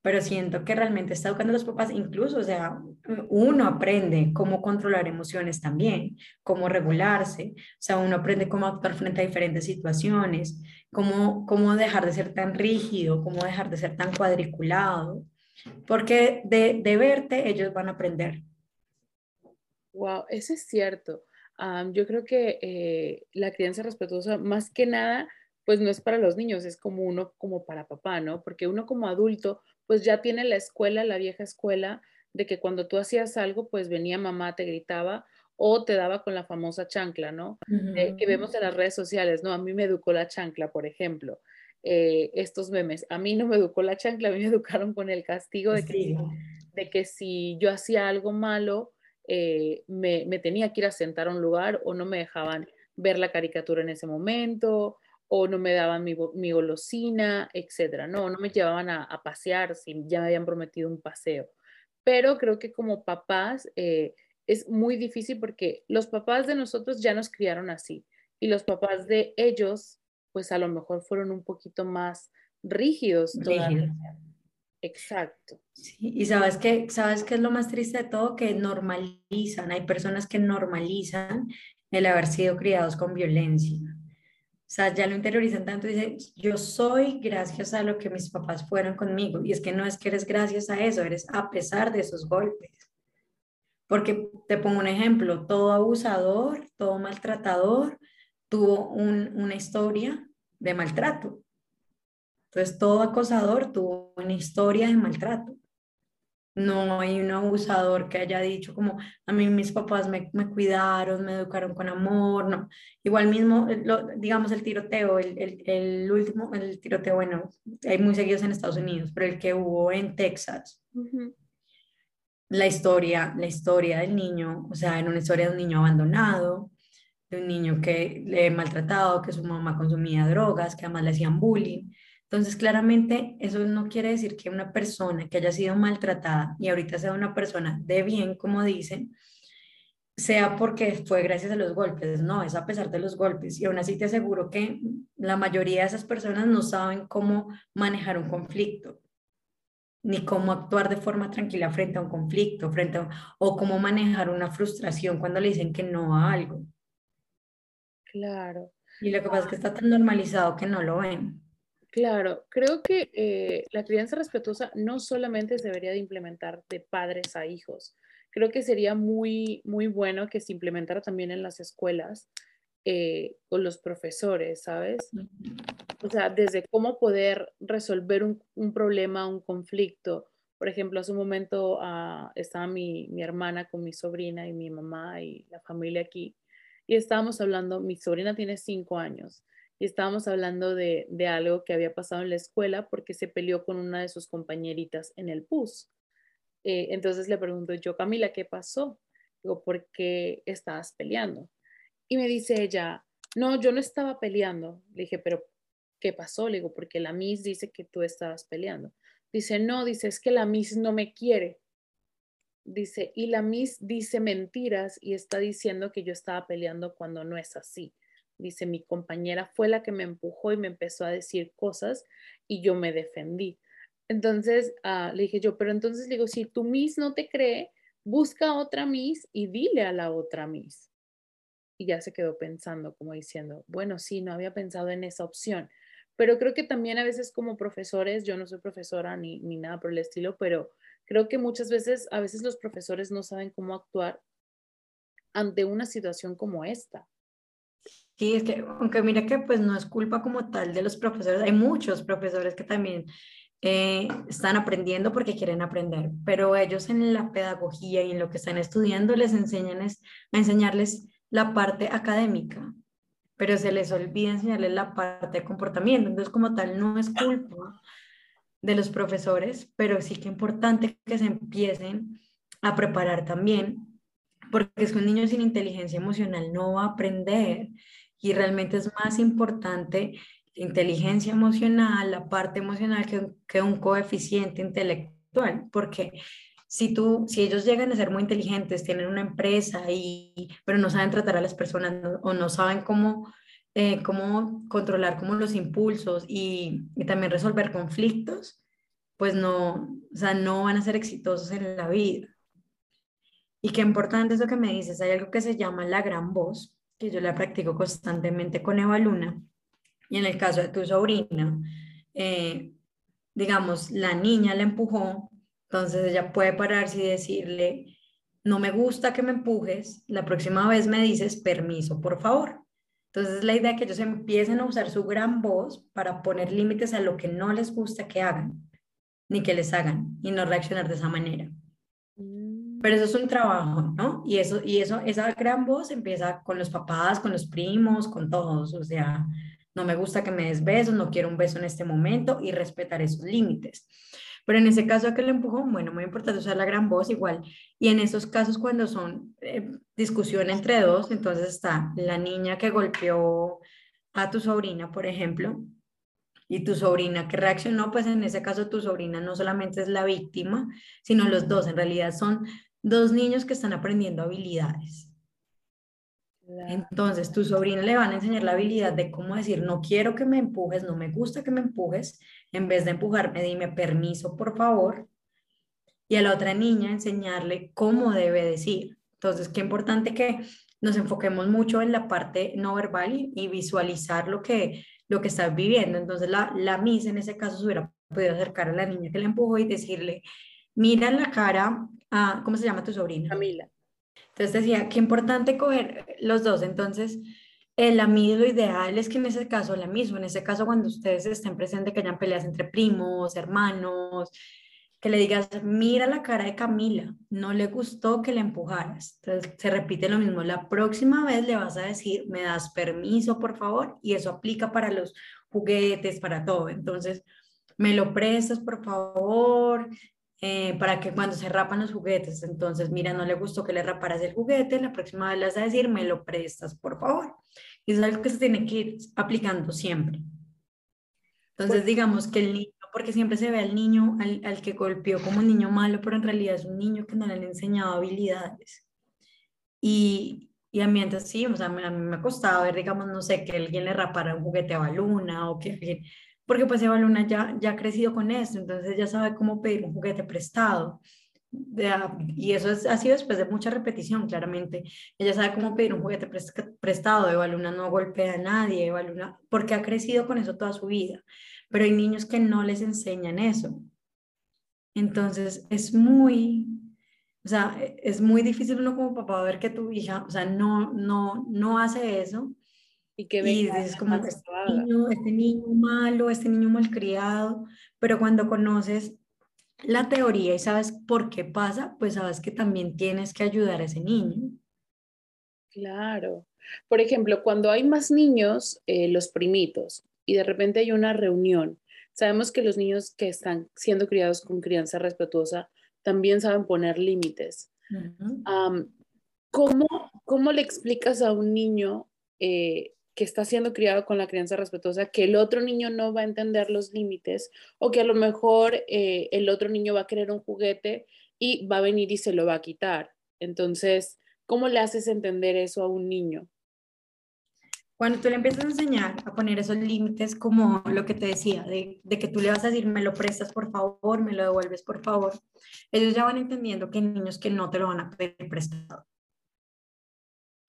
Pero siento que realmente está educando a los papás, incluso, o sea, uno aprende cómo controlar emociones también, cómo regularse, o sea, uno aprende cómo actuar frente a diferentes situaciones, cómo, cómo dejar de ser tan rígido, cómo dejar de ser tan cuadriculado porque de, verte ellos van a aprender. Wow, eso es cierto. yo creo que eh, la crianza respetuosa, más que nada, pues no es para los niños, es como uno como para papá, ¿no? Porque uno como adulto, pues ya tiene la escuela, la vieja escuela, de que cuando tú hacías algo, pues venía mamá, te gritaba o te daba con la famosa chancla, ¿no? que vemos en las redes sociales, ¿no? A mí me educó la chancla, por ejemplo. Eh, estos memes. A mí no me educó la chancla, a mí me educaron con el castigo de que, de que si yo hacía algo malo, eh, me, tenía que ir a sentar a un lugar o no me dejaban ver la caricatura en ese momento o no me daban mi, mi golosina, etcétera. No, no me llevaban a, pasear si ya me habían prometido un paseo. Pero creo que como papás eh, es muy difícil porque los papás de nosotros ya nos criaron así y los papás de ellos pues a lo mejor fueron un poquito más rígidos. Rígidos. Exacto. y sabes que sabes qué es lo más triste de todo que normalizan, hay personas que normalizan el haber sido criados con violencia. O sea, ya lo interiorizan tanto y dicen, yo soy gracias a lo que mis papás fueron conmigo. Y es que no es que eres gracias a eso, eres a pesar de esos golpes. Porque te pongo un ejemplo, todo abusador, todo maltratador tuvo una historia de maltrato. Entonces, todo acosador tuvo una historia de maltrato. No hay un abusador que haya dicho como a mí mis papás me, me cuidaron, me educaron con amor, no. Igual mismo, lo, digamos el tiroteo, el, el, el, último, el tiroteo, bueno, hay muy seguidos en Estados Unidos, pero el que hubo en Texas. La historia, la historia del niño, o sea, en una historia de un niño abandonado, de un niño que le maltratado, que su mamá consumía drogas, que además le hacían bullying. Entonces, claramente, eso no quiere decir que una persona que haya sido maltratada y ahorita sea una persona de bien, como dicen, sea porque fue gracias a los golpes, no, es a pesar de los golpes. Y aún así te aseguro que la mayoría de esas personas no saben cómo manejar un conflicto, ni cómo actuar de forma tranquila frente a un conflicto, frente o cómo manejar una frustración cuando le dicen que no a algo. Claro. Y lo que pasa es que está tan normalizado que no lo ven. Claro, creo que eh, la crianza respetuosa no solamente se debería de implementar de padres a hijos, creo que sería muy, muy bueno que se implementara también en las escuelas eh, con los profesores, ¿sabes? O sea, desde cómo poder resolver un, un problema, un conflicto, Por ejemplo, hace un momento ah, estaba mi, mi hermana con mi sobrina y mi mamá y la familia aquí y estábamos hablando, mi sobrina tiene cinco años y estábamos hablando de, de, algo que había pasado en la escuela porque se peleó con una de sus compañeritas en el bus. Eh, entonces le pregunto yo, Camila, ¿qué pasó? Digo, ¿por qué estabas peleando? Y me dice ella, no, yo no estaba peleando. Le dije, pero ¿qué pasó? Le digo, porque la Miss dice que tú estabas peleando. Dice, no, dice, es que la Miss no me quiere. Dice, y la Miss dice mentiras y está diciendo que yo estaba peleando cuando no es así. Dice, mi compañera fue la que me empujó y me empezó a decir cosas y yo me defendí. Entonces uh, le dije yo, pero entonces le digo, si tu Miss no te cree, busca otra Miss y dile a la otra Miss. Y ya se quedó pensando, como diciendo, bueno, sí, no había pensado en esa opción. Pero creo que también a veces como profesores, yo no soy profesora ni, ni nada por el estilo, pero creo que muchas veces, a veces los profesores no saben cómo actuar ante una situación como esta. Sí, es que, aunque mira que pues no es culpa como tal de los profesores, hay muchos profesores que también eh, están aprendiendo porque quieren aprender, pero ellos en la pedagogía y en lo que están estudiando les enseñan es, a enseñarles la parte académica, pero se les olvida enseñarles la parte de comportamiento. Entonces, como tal, no es culpa de los profesores, pero sí que importante que se empiecen a preparar también, porque es que un niño sin inteligencia emocional no va a aprender y realmente es más importante inteligencia emocional, la parte emocional que, que un coeficiente intelectual, porque si tú, si ellos llegan a ser muy inteligentes, tienen una empresa y, pero no saben tratar a las personas o no saben cómo, eh, cómo controlar como los impulsos y, y, también resolver conflictos, pues no, o sea, no van a ser exitosos en la vida. Y qué importante es lo que me dices, hay algo que se llama la gran voz, que yo la practico constantemente con Eva Luna, y en el caso de tu sobrina, eh, digamos, la niña la empujó, entonces ella puede pararse y decirle, no me gusta que me empujes, la próxima vez me dices permiso, por favor. Entonces la idea es que ellos empiecen a usar su gran voz para poner límites a lo que no les gusta que hagan, ni que les hagan, y no reaccionar de esa manera. Mm. Pero eso es un trabajo, ¿no? Y eso, y eso, esa gran voz empieza con los papás, con los primos, con todos, o sea, no me gusta que me des besos, no quiero un beso en este momento y respetar esos límites. Pero en ese caso que le empujó, bueno, muy importante usar la gran voz igual. Y en esos casos cuando son eh, discusión entre dos, entonces está la niña que golpeó a tu sobrina, por ejemplo, y tu sobrina que reaccionó, pues en ese caso tu sobrina no solamente es la víctima, sino los dos. En realidad son dos niños que están aprendiendo habilidades. Entonces, tu sobrina le van a enseñar la habilidad de cómo decir, no quiero que me empujes, no me gusta que me empujes, en vez de empujarme, dime permiso, por favor. Y a la otra niña enseñarle cómo debe decir. Entonces, qué importante que nos enfoquemos mucho en la parte no verbal y, visualizar lo que, lo que estás viviendo. Entonces, la, la Miss en ese caso se hubiera podido acercar a la niña que le empujó y decirle, mira en la cara a, ¿cómo se llama tu sobrina? Camila. Entonces decía, qué importante coger los dos. Entonces, el amigo ideal es que en ese caso, la misma, en ese caso cuando ustedes estén presentes, que hayan peleas entre primos, hermanos, que le digas, mira la cara de Camila, no le gustó que le empujaras. Entonces se repite lo mismo, la próxima vez le vas a decir, me das permiso, por favor, y eso aplica para los juguetes, para todo. Entonces, me lo prestas, por favor, eh, para que cuando se rapan los juguetes, entonces, mira, no le gustó que le raparas el juguete, la próxima vez le vas a decir, me lo prestas, por favor. Y es algo que se tiene que ir aplicando siempre. Entonces, pues digamos que el niño, porque siempre se ve al niño, al, al, que golpeó como un niño malo, pero en realidad es un niño que no le han enseñado habilidades. Y, y a mí entonces sí, o sea, a mí, me ha costado ver, digamos, no sé, que alguien le rapara un juguete a baluna o que alguien porque pues Eva Luna ya, ya ha crecido con esto, entonces ya sabe cómo pedir un juguete prestado. y eso es, ha sido después de mucha repetición, claramente. Ella sabe cómo pedir un juguete prestado. Eva Luna no golpea a nadie, Eva Luna, porque ha crecido con eso toda su vida. Pero hay niños que no les enseñan eso. Entonces es muy, o sea, es muy difícil uno como papá ver que tu hija, o sea, no, no, no hace eso y que dices como este niño, este niño malo, este niño malcriado, pero cuando conoces la teoría y sabes por qué pasa, pues sabes que también tienes que ayudar a ese niño. Claro. Por ejemplo, cuando hay más niños, eh, los primitos, y de repente hay una reunión, sabemos que los niños que están siendo criados con crianza respetuosa también saben poner límites. ¿cómo, ¿cómo, le explicas a un niño eh, que está siendo criado con la crianza respetuosa que el otro niño no va a entender los límites o que a lo mejor eh, el otro niño va a querer un juguete y va a venir y se lo va a quitar? Entonces, ¿cómo le haces entender eso a un niño? Cuando tú le empiezas a enseñar a poner esos límites, como lo que te decía, de, de, que tú le vas a decir, me lo prestas por favor, me lo devuelves por favor, ellos ya van entendiendo que hay niños que no te lo van a pedir prestado.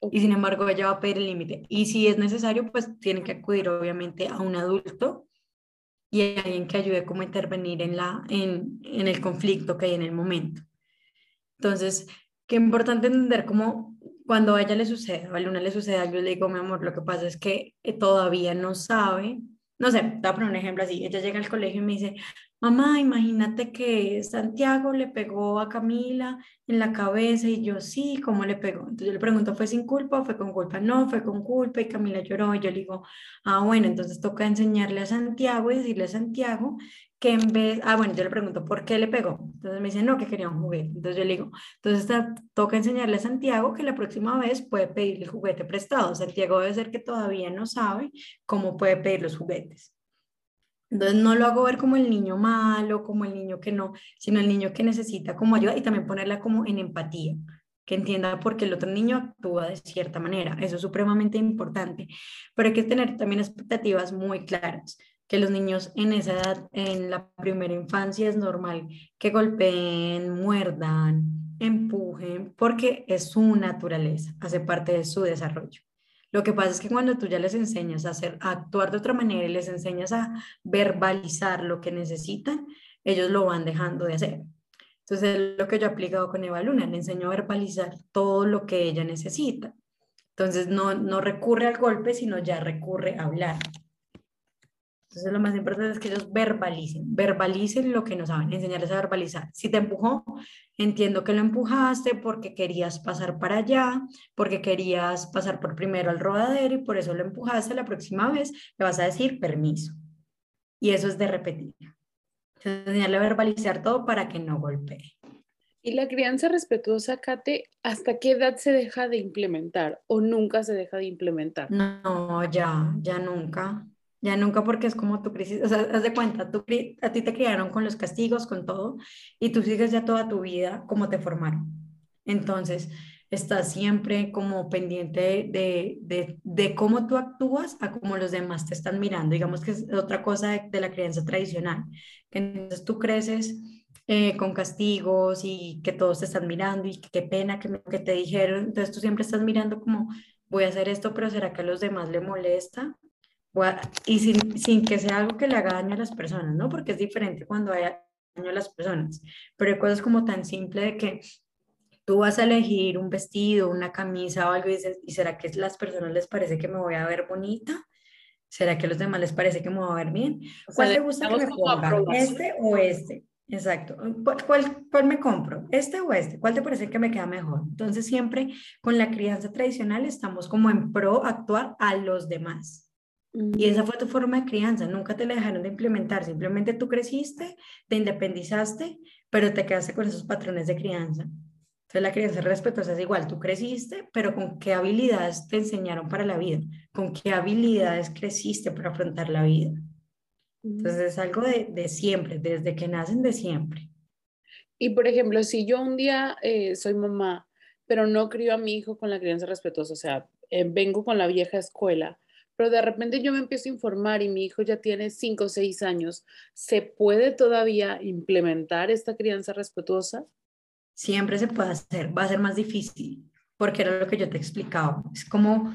Y sin embargo, ella va a pedir el límite. Y si es necesario, pues tienen que acudir obviamente a un adulto y a alguien que ayude como a intervenir en, la, en, en el conflicto que hay en el momento. Entonces, qué importante entender cómo cuando a ella le sucede, a Luna le sucede algo, yo le digo, mi amor, lo que pasa es que eh, todavía no sabe, no sé, te voy a poner un ejemplo así, ella llega al colegio y me dice, mamá, imagínate que Santiago le pegó a Camila en la cabeza y yo sí, ¿cómo le pegó? Entonces yo le pregunto, ¿fue sin culpa o fue con culpa? No, fue con culpa y Camila lloró y yo le digo, ah, bueno, entonces toca enseñarle a Santiago y decirle a Santiago que en vez, ah, bueno, yo le pregunto, ¿por qué le pegó? Entonces me dice, no, que quería un juguete. Entonces yo le digo, entonces toca enseñarle a Santiago que la próxima vez puede pedirle el juguete prestado. Santiago debe ser que todavía no sabe cómo puede pedir los juguetes. Entonces no lo hago ver como el niño malo, como el niño que no, sino el niño que necesita como ayuda y también ponerla como en empatía, que entienda por qué el otro niño actúa de cierta manera. Eso es supremamente importante, pero hay que tener también expectativas muy claras que los niños en esa edad, en la primera infancia, es normal que golpeen, muerdan, empujen, porque es su naturaleza, hace parte de su desarrollo. Lo que pasa es que cuando tú ya les enseñas a, hacer, a actuar de otra manera y les enseñas a verbalizar lo que necesitan, ellos lo van dejando de hacer. Entonces, es lo que yo he aplicado con Eva Luna, le enseño a verbalizar todo lo que ella necesita. Entonces, no, no recurre al golpe, sino ya recurre a hablar. Entonces lo más importante es que ellos verbalicen, verbalicen lo que no saben, enseñarles a verbalizar. Si te empujó, entiendo que lo empujaste porque querías pasar para allá, porque querías pasar por primero al rodadero y por eso lo empujaste. La próxima vez le vas a decir permiso. Y eso es de repetir. Entonces, enseñarle a verbalizar todo para que no golpee. ¿Y la crianza respetuosa, Kate, hasta qué edad se deja de implementar o nunca se deja de implementar? No, ya, ya nunca. Ya nunca porque es como tu crisis, o sea, haz de cuenta, tú, a ti te criaron con los castigos, con todo, y tú sigues ya toda tu vida como te formaron. Entonces, estás siempre como pendiente de, de, de, cómo tú actúas a cómo los demás te están mirando. Digamos que es otra cosa de, la crianza tradicional. Entonces tú creces eh, con castigos y que todos te están mirando y qué pena que, que te dijeron. Entonces tú siempre estás mirando como, voy a hacer esto, pero ¿será que a los demás le molesta? Y sin, sin, que sea algo que le haga daño a las personas, ¿no? Porque es diferente cuando hay daño a las personas, pero hay cosas como tan simple de que tú vas a elegir un vestido, una camisa o algo y dices, ¿y será que a las personas les parece que me voy a ver bonita? ¿Será que a los demás les parece que me voy a ver bien? ¿Cuál le gusta que me ponga? ¿Este o este? Exacto. ¿Cuál, ¿Cuál, me compro? ¿Este o este? ¿Cuál te parece que me queda mejor? Entonces siempre con la crianza tradicional estamos como en pro actuar a los demás. Y esa fue tu forma de crianza, nunca te la dejaron de implementar, simplemente tú creciste, te independizaste, pero te quedaste con esos patrones de crianza. Entonces la crianza respetuosa es igual, tú creciste, pero con qué habilidades te enseñaron para la vida, con qué habilidades creciste para afrontar la vida. Entonces es algo de, de siempre, desde que nacen de siempre. Y por ejemplo, si yo un día eh, soy mamá, pero no crío a mi hijo con la crianza respetuosa, o sea, eh, vengo con la vieja escuela, pero de repente yo me empiezo a informar y mi hijo ya tiene 5 o 6 años, ¿se puede todavía implementar esta crianza respetuosa? Siempre se puede hacer, va a ser más difícil, porque era lo que yo te explicaba. Es como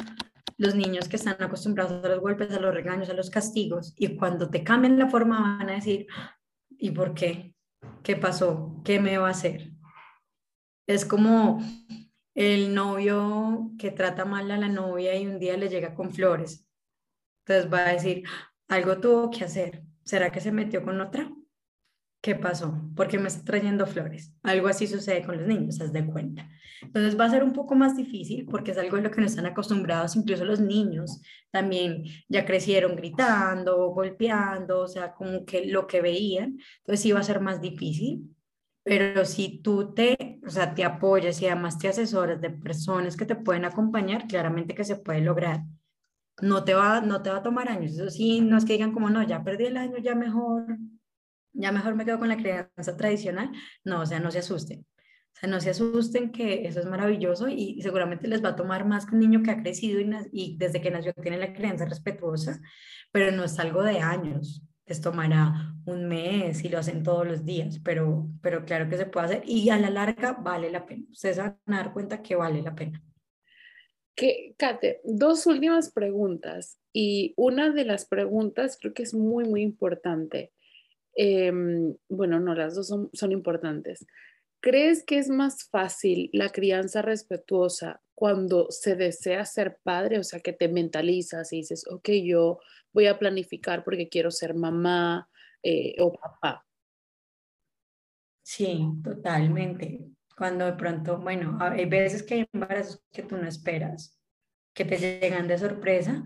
los niños que están acostumbrados a los golpes, a los regaños, a los castigos, y cuando te cambian la forma van a decir, ¿y por qué? ¿Qué pasó? ¿Qué me va a hacer? Es como el novio que trata mal a la novia y un día le llega con flores. Entonces va a decir, algo tuvo que hacer. ¿Será que se metió con otra? ¿qué pasó? ¿Por qué me está trayendo flores? Algo así sucede con los niños, haz de cuenta. Entonces va a ser un poco más difícil porque es algo a lo que no están acostumbrados, incluso los niños también ya crecieron gritando, golpeando, o sea, como que lo que veían, entonces sí va a ser más difícil. Pero si tú te, o sea, te apoyas y además te asesoras de personas que te pueden acompañar, claramente que se puede lograr. No te va, no te va a tomar años. Eso sí, no es que digan como, no, ya perdí el año, ya mejor, ya mejor me quedo con la crianza tradicional. No, o sea, no se asusten. O sea, no se asusten que eso es maravilloso y, seguramente les va a tomar más que un niño que ha crecido y, desde que nació tiene la crianza respetuosa, pero no es algo de años les tomará un mes y lo hacen todos los días, pero, pero claro que se puede hacer y a la larga vale la pena. Ustedes van a dar cuenta que vale la pena. Kate, dos últimas preguntas y una de las preguntas creo que es muy, muy importante. Em, bueno, no, las dos son, son importantes. ¿Crees que es más fácil la crianza respetuosa cuando se desea ser padre? O sea, que te mentalizas y dices, ok, yo voy a planificar porque quiero ser mamá eh, o papá. Sí, totalmente. Cuando de pronto, bueno, hay veces que hay embarazos que tú no esperas, que te llegan de sorpresa,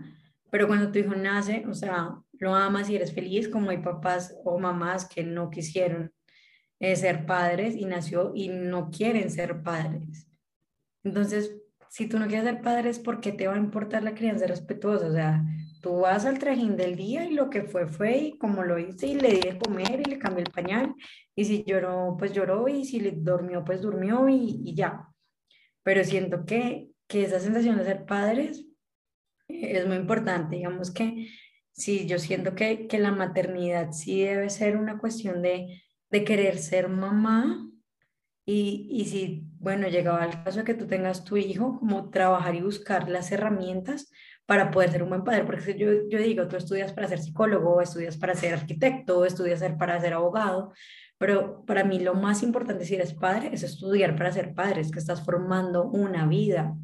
pero cuando tu hijo nace, o sea, lo amas y eres feliz, como hay papás o mamás que no quisieron eh, ser padres y nació y no quieren ser padres. Entonces, si tú no quieres ser padre es porque te va a importar la crianza respetuosa, o sea, Tú vas al trajín del día y lo que fue fue y como lo hice y le di de comer y le cambié el pañal y si lloró pues lloró y si le durmió pues durmió y, y ya. Pero siento que, que esa sensación de ser padres es muy importante. Digamos que sí, yo siento que, que la maternidad sí debe ser una cuestión de, de querer ser mamá y, y, si, bueno, llegaba el caso de que tú tengas tu hijo, como trabajar y buscar las herramientas para poder ser un buen padre, porque yo, yo digo, tú estudias para ser psicólogo, estudias para ser arquitecto, estudias para ser abogado, pero para mí lo más importante si eres padre es estudiar para ser padre, es que estás formando una vida,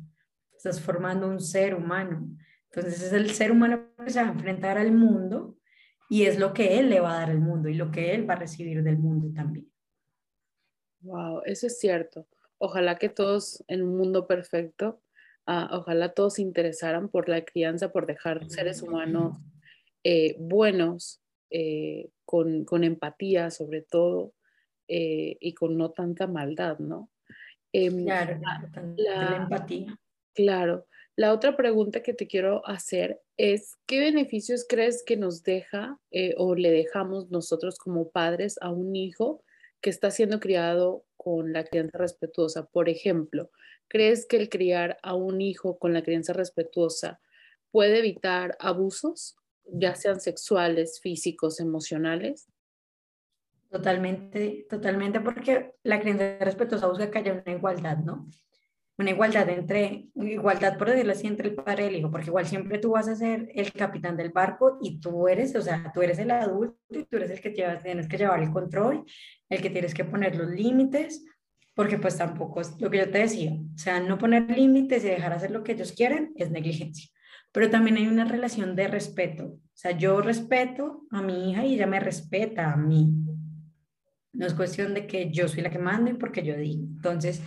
estás formando un ser humano. Entonces es el ser humano que se va a enfrentar al mundo y es lo que él le va a dar al mundo y lo que él va a recibir del mundo también. Wow, eso es cierto. Ojalá que todos en un mundo perfecto ojalá todos se interesaran por la crianza, por dejar seres humanos eh, buenos, eh, con, con, empatía sobre todo, eh, y con no tanta maldad, ¿no? Em, claro, la, empatía. Claro. La otra pregunta que te quiero hacer es, ¿qué beneficios crees que nos deja o le dejamos nosotros como padres a un hijo que está siendo criado con la crianza respetuosa? Por ejemplo, ¿Crees que el criar a un hijo con la crianza respetuosa puede evitar abusos, ya sean sexuales, físicos, emocionales? Totalmente, totalmente, porque la crianza respetuosa busca que haya una igualdad, ¿no? Una igualdad entre, igualdad por decirlo así, entre el padre y el hijo, porque igual siempre tú vas a ser el capitán del barco y tú eres, o sea, tú eres el adulto y tú eres el que tienes que llevar el control, el que tienes que poner los límites, porque pues tampoco es lo que yo te decía, o sea, no poner límites y dejar hacer lo que ellos quieren es negligencia, pero también hay una relación de respeto, o sea, yo respeto a mi hija y ella me respeta a mí. No es cuestión de que yo soy la que mande porque yo digo. Entonces,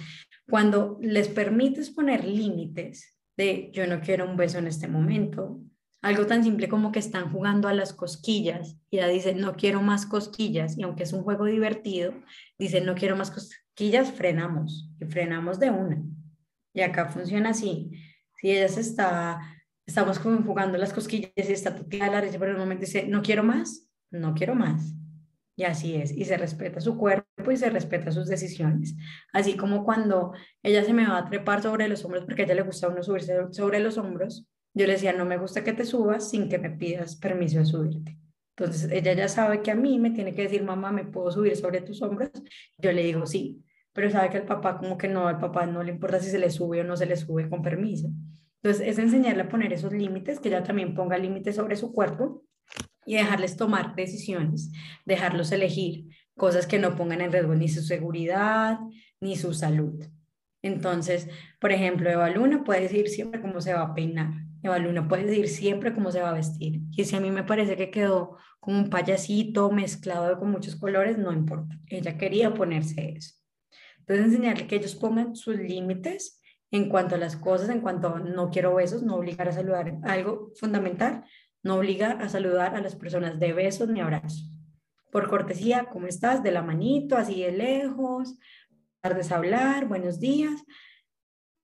cuando les permites poner límites de yo no quiero un beso en este momento, algo tan simple como que están jugando a las cosquillas y ella dice no quiero más cosquillas y aunque es un juego divertido, dice no quiero más cosquillas quillas frenamos y frenamos de una. Y acá funciona así. Si ella se está, estamos como jugando las cosquillas y está toqueada la risa, pero en el momento dice, no quiero más, no quiero más. Y así es. Y se respeta su cuerpo y se respeta sus decisiones. Así como cuando ella se me va a trepar sobre los hombros, porque a ella le gusta uno subirse sobre los hombros, yo le decía, no me gusta que te subas sin que me pidas permiso de subirte. Entonces ella ya sabe que a mí me tiene que decir, mamá, ¿me puedo subir sobre tus hombros? Yo le digo, sí pero sabe que el papá como que no, al papá no le importa si se le sube o no se le sube con permiso. Entonces es enseñarle a poner esos límites, que ella también ponga límites sobre su cuerpo y dejarles tomar decisiones, dejarlos elegir cosas que no pongan en riesgo ni su seguridad ni su salud. Entonces, por ejemplo, Eva Luna puede decir siempre cómo se va a peinar. Eva Luna puede decir siempre cómo se va a vestir. Y si a mí me parece que quedó como un payasito mezclado con muchos colores, no importa. Ella quería ponerse eso. Entonces, enseñarle que ellos pongan sus límites en cuanto a las cosas, en cuanto no quiero besos, no obligar a saludar. Algo fundamental, no obliga a saludar a las personas de besos ni abrazos. Por cortesía, ¿cómo estás? De la manito, así de lejos, tardes a hablar, buenos días,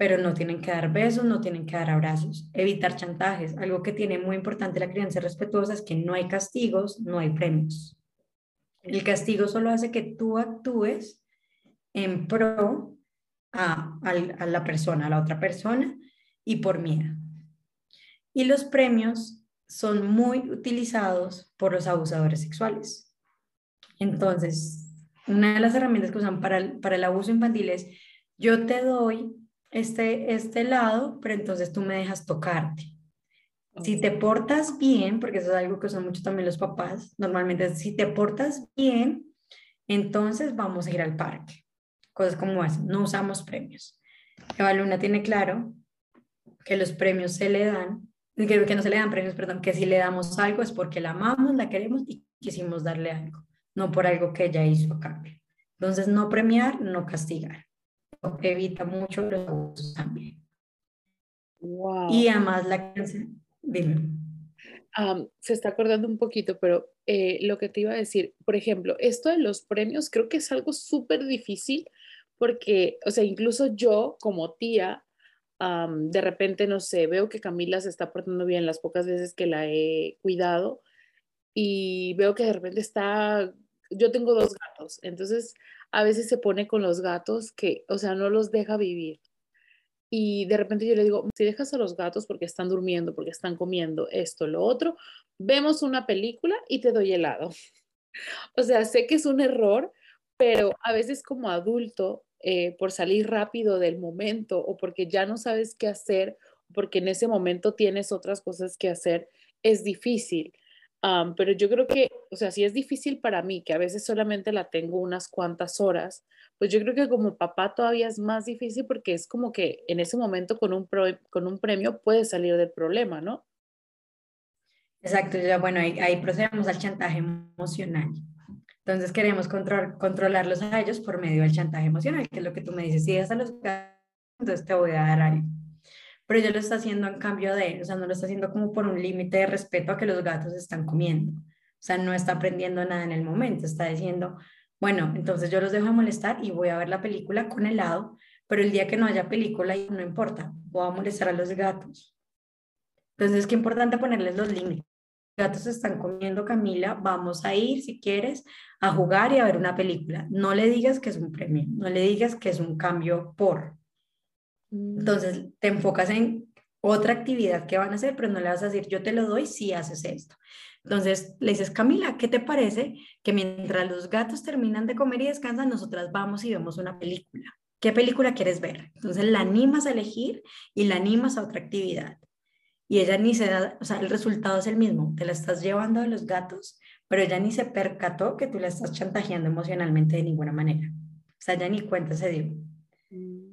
pero no tienen que dar besos, no tienen que dar abrazos. Evitar chantajes. Algo que tiene muy importante la crianza respetuosa es que no hay castigos, no hay premios. El castigo solo hace que tú actúes en pro a, la persona, a la otra persona y por miedo. Y los premios son muy utilizados por los abusadores sexuales. Entonces, una de las herramientas que usan para el abuso infantil es, yo te doy este, este lado, pero entonces tú me dejas tocarte. Si te portas bien, porque eso es algo que usan mucho también los papás, normalmente si te portas bien, entonces vamos a ir al parque. Cosas como eso, no usamos premios. Eva Luna tiene claro que los premios se le dan, que, que no se le dan premios, perdón, que si le damos algo es porque la amamos, la queremos y quisimos darle algo, no por algo que ella hizo a cambio. Entonces, no premiar, no castigar evita mucho los abusos también. Y además la dime. se está acordando un poquito, pero eh, lo que te iba a decir, por ejemplo, esto de los premios creo que es algo súper difícil porque, o sea, incluso yo como tía, de repente, no sé, veo que Camila se está portando bien las pocas veces que la he cuidado y veo que de repente está, yo tengo dos gatos, entonces a veces se pone con los gatos que, o sea, no los deja vivir. Y de repente yo le digo, si dejas a los gatos porque están durmiendo, porque están comiendo esto, lo otro, vemos una película y te doy helado. o sea, sé que es un error, pero a veces como adulto, eh, por salir rápido del momento o porque ya no sabes qué hacer, porque en ese momento tienes otras cosas que hacer, es difícil pero yo creo que, o sea, si es difícil para mí, que a veces solamente la tengo unas cuantas horas, pues yo creo que como papá todavía es más difícil porque es como que en ese momento con un, con un premio puedes salir del problema, ¿no? Exacto, ya bueno, ahí, ahí procedemos al chantaje emocional. Entonces queremos control, controlarlos a ellos por medio del chantaje emocional, que es lo que tú me dices, si das a los entonces te voy a dar algo pero ella lo está haciendo en cambio de, o sea, no lo está haciendo como por un límite de respeto a que los gatos están comiendo. O sea, no está aprendiendo nada en el momento, está diciendo, bueno, entonces yo los dejo de molestar y voy a ver la película con helado, pero el día que no haya película no importa, voy a molestar a los gatos. Entonces, qué importante ponerles los límites. Los gatos están comiendo, Camila, vamos a ir, si quieres, a jugar y a ver una película. No le digas que es un premio, no le digas que es un cambio por, Mm. Entonces, te enfocas en otra actividad que van a hacer, pero no le vas a decir, yo te lo doy si haces esto. Entonces, le dices, Camila, ¿qué te parece que mientras los gatos terminan de comer y descansan, nosotras vamos y vemos una película? ¿Qué película quieres ver? Entonces, la animas a elegir y la animas a otra actividad. Y ella ni se da, o sea, el resultado es el mismo, te la estás llevando a los gatos, pero ella ni se percató que tú la estás chantajeando emocionalmente de ninguna manera. O sea, ella ni cuenta se dio.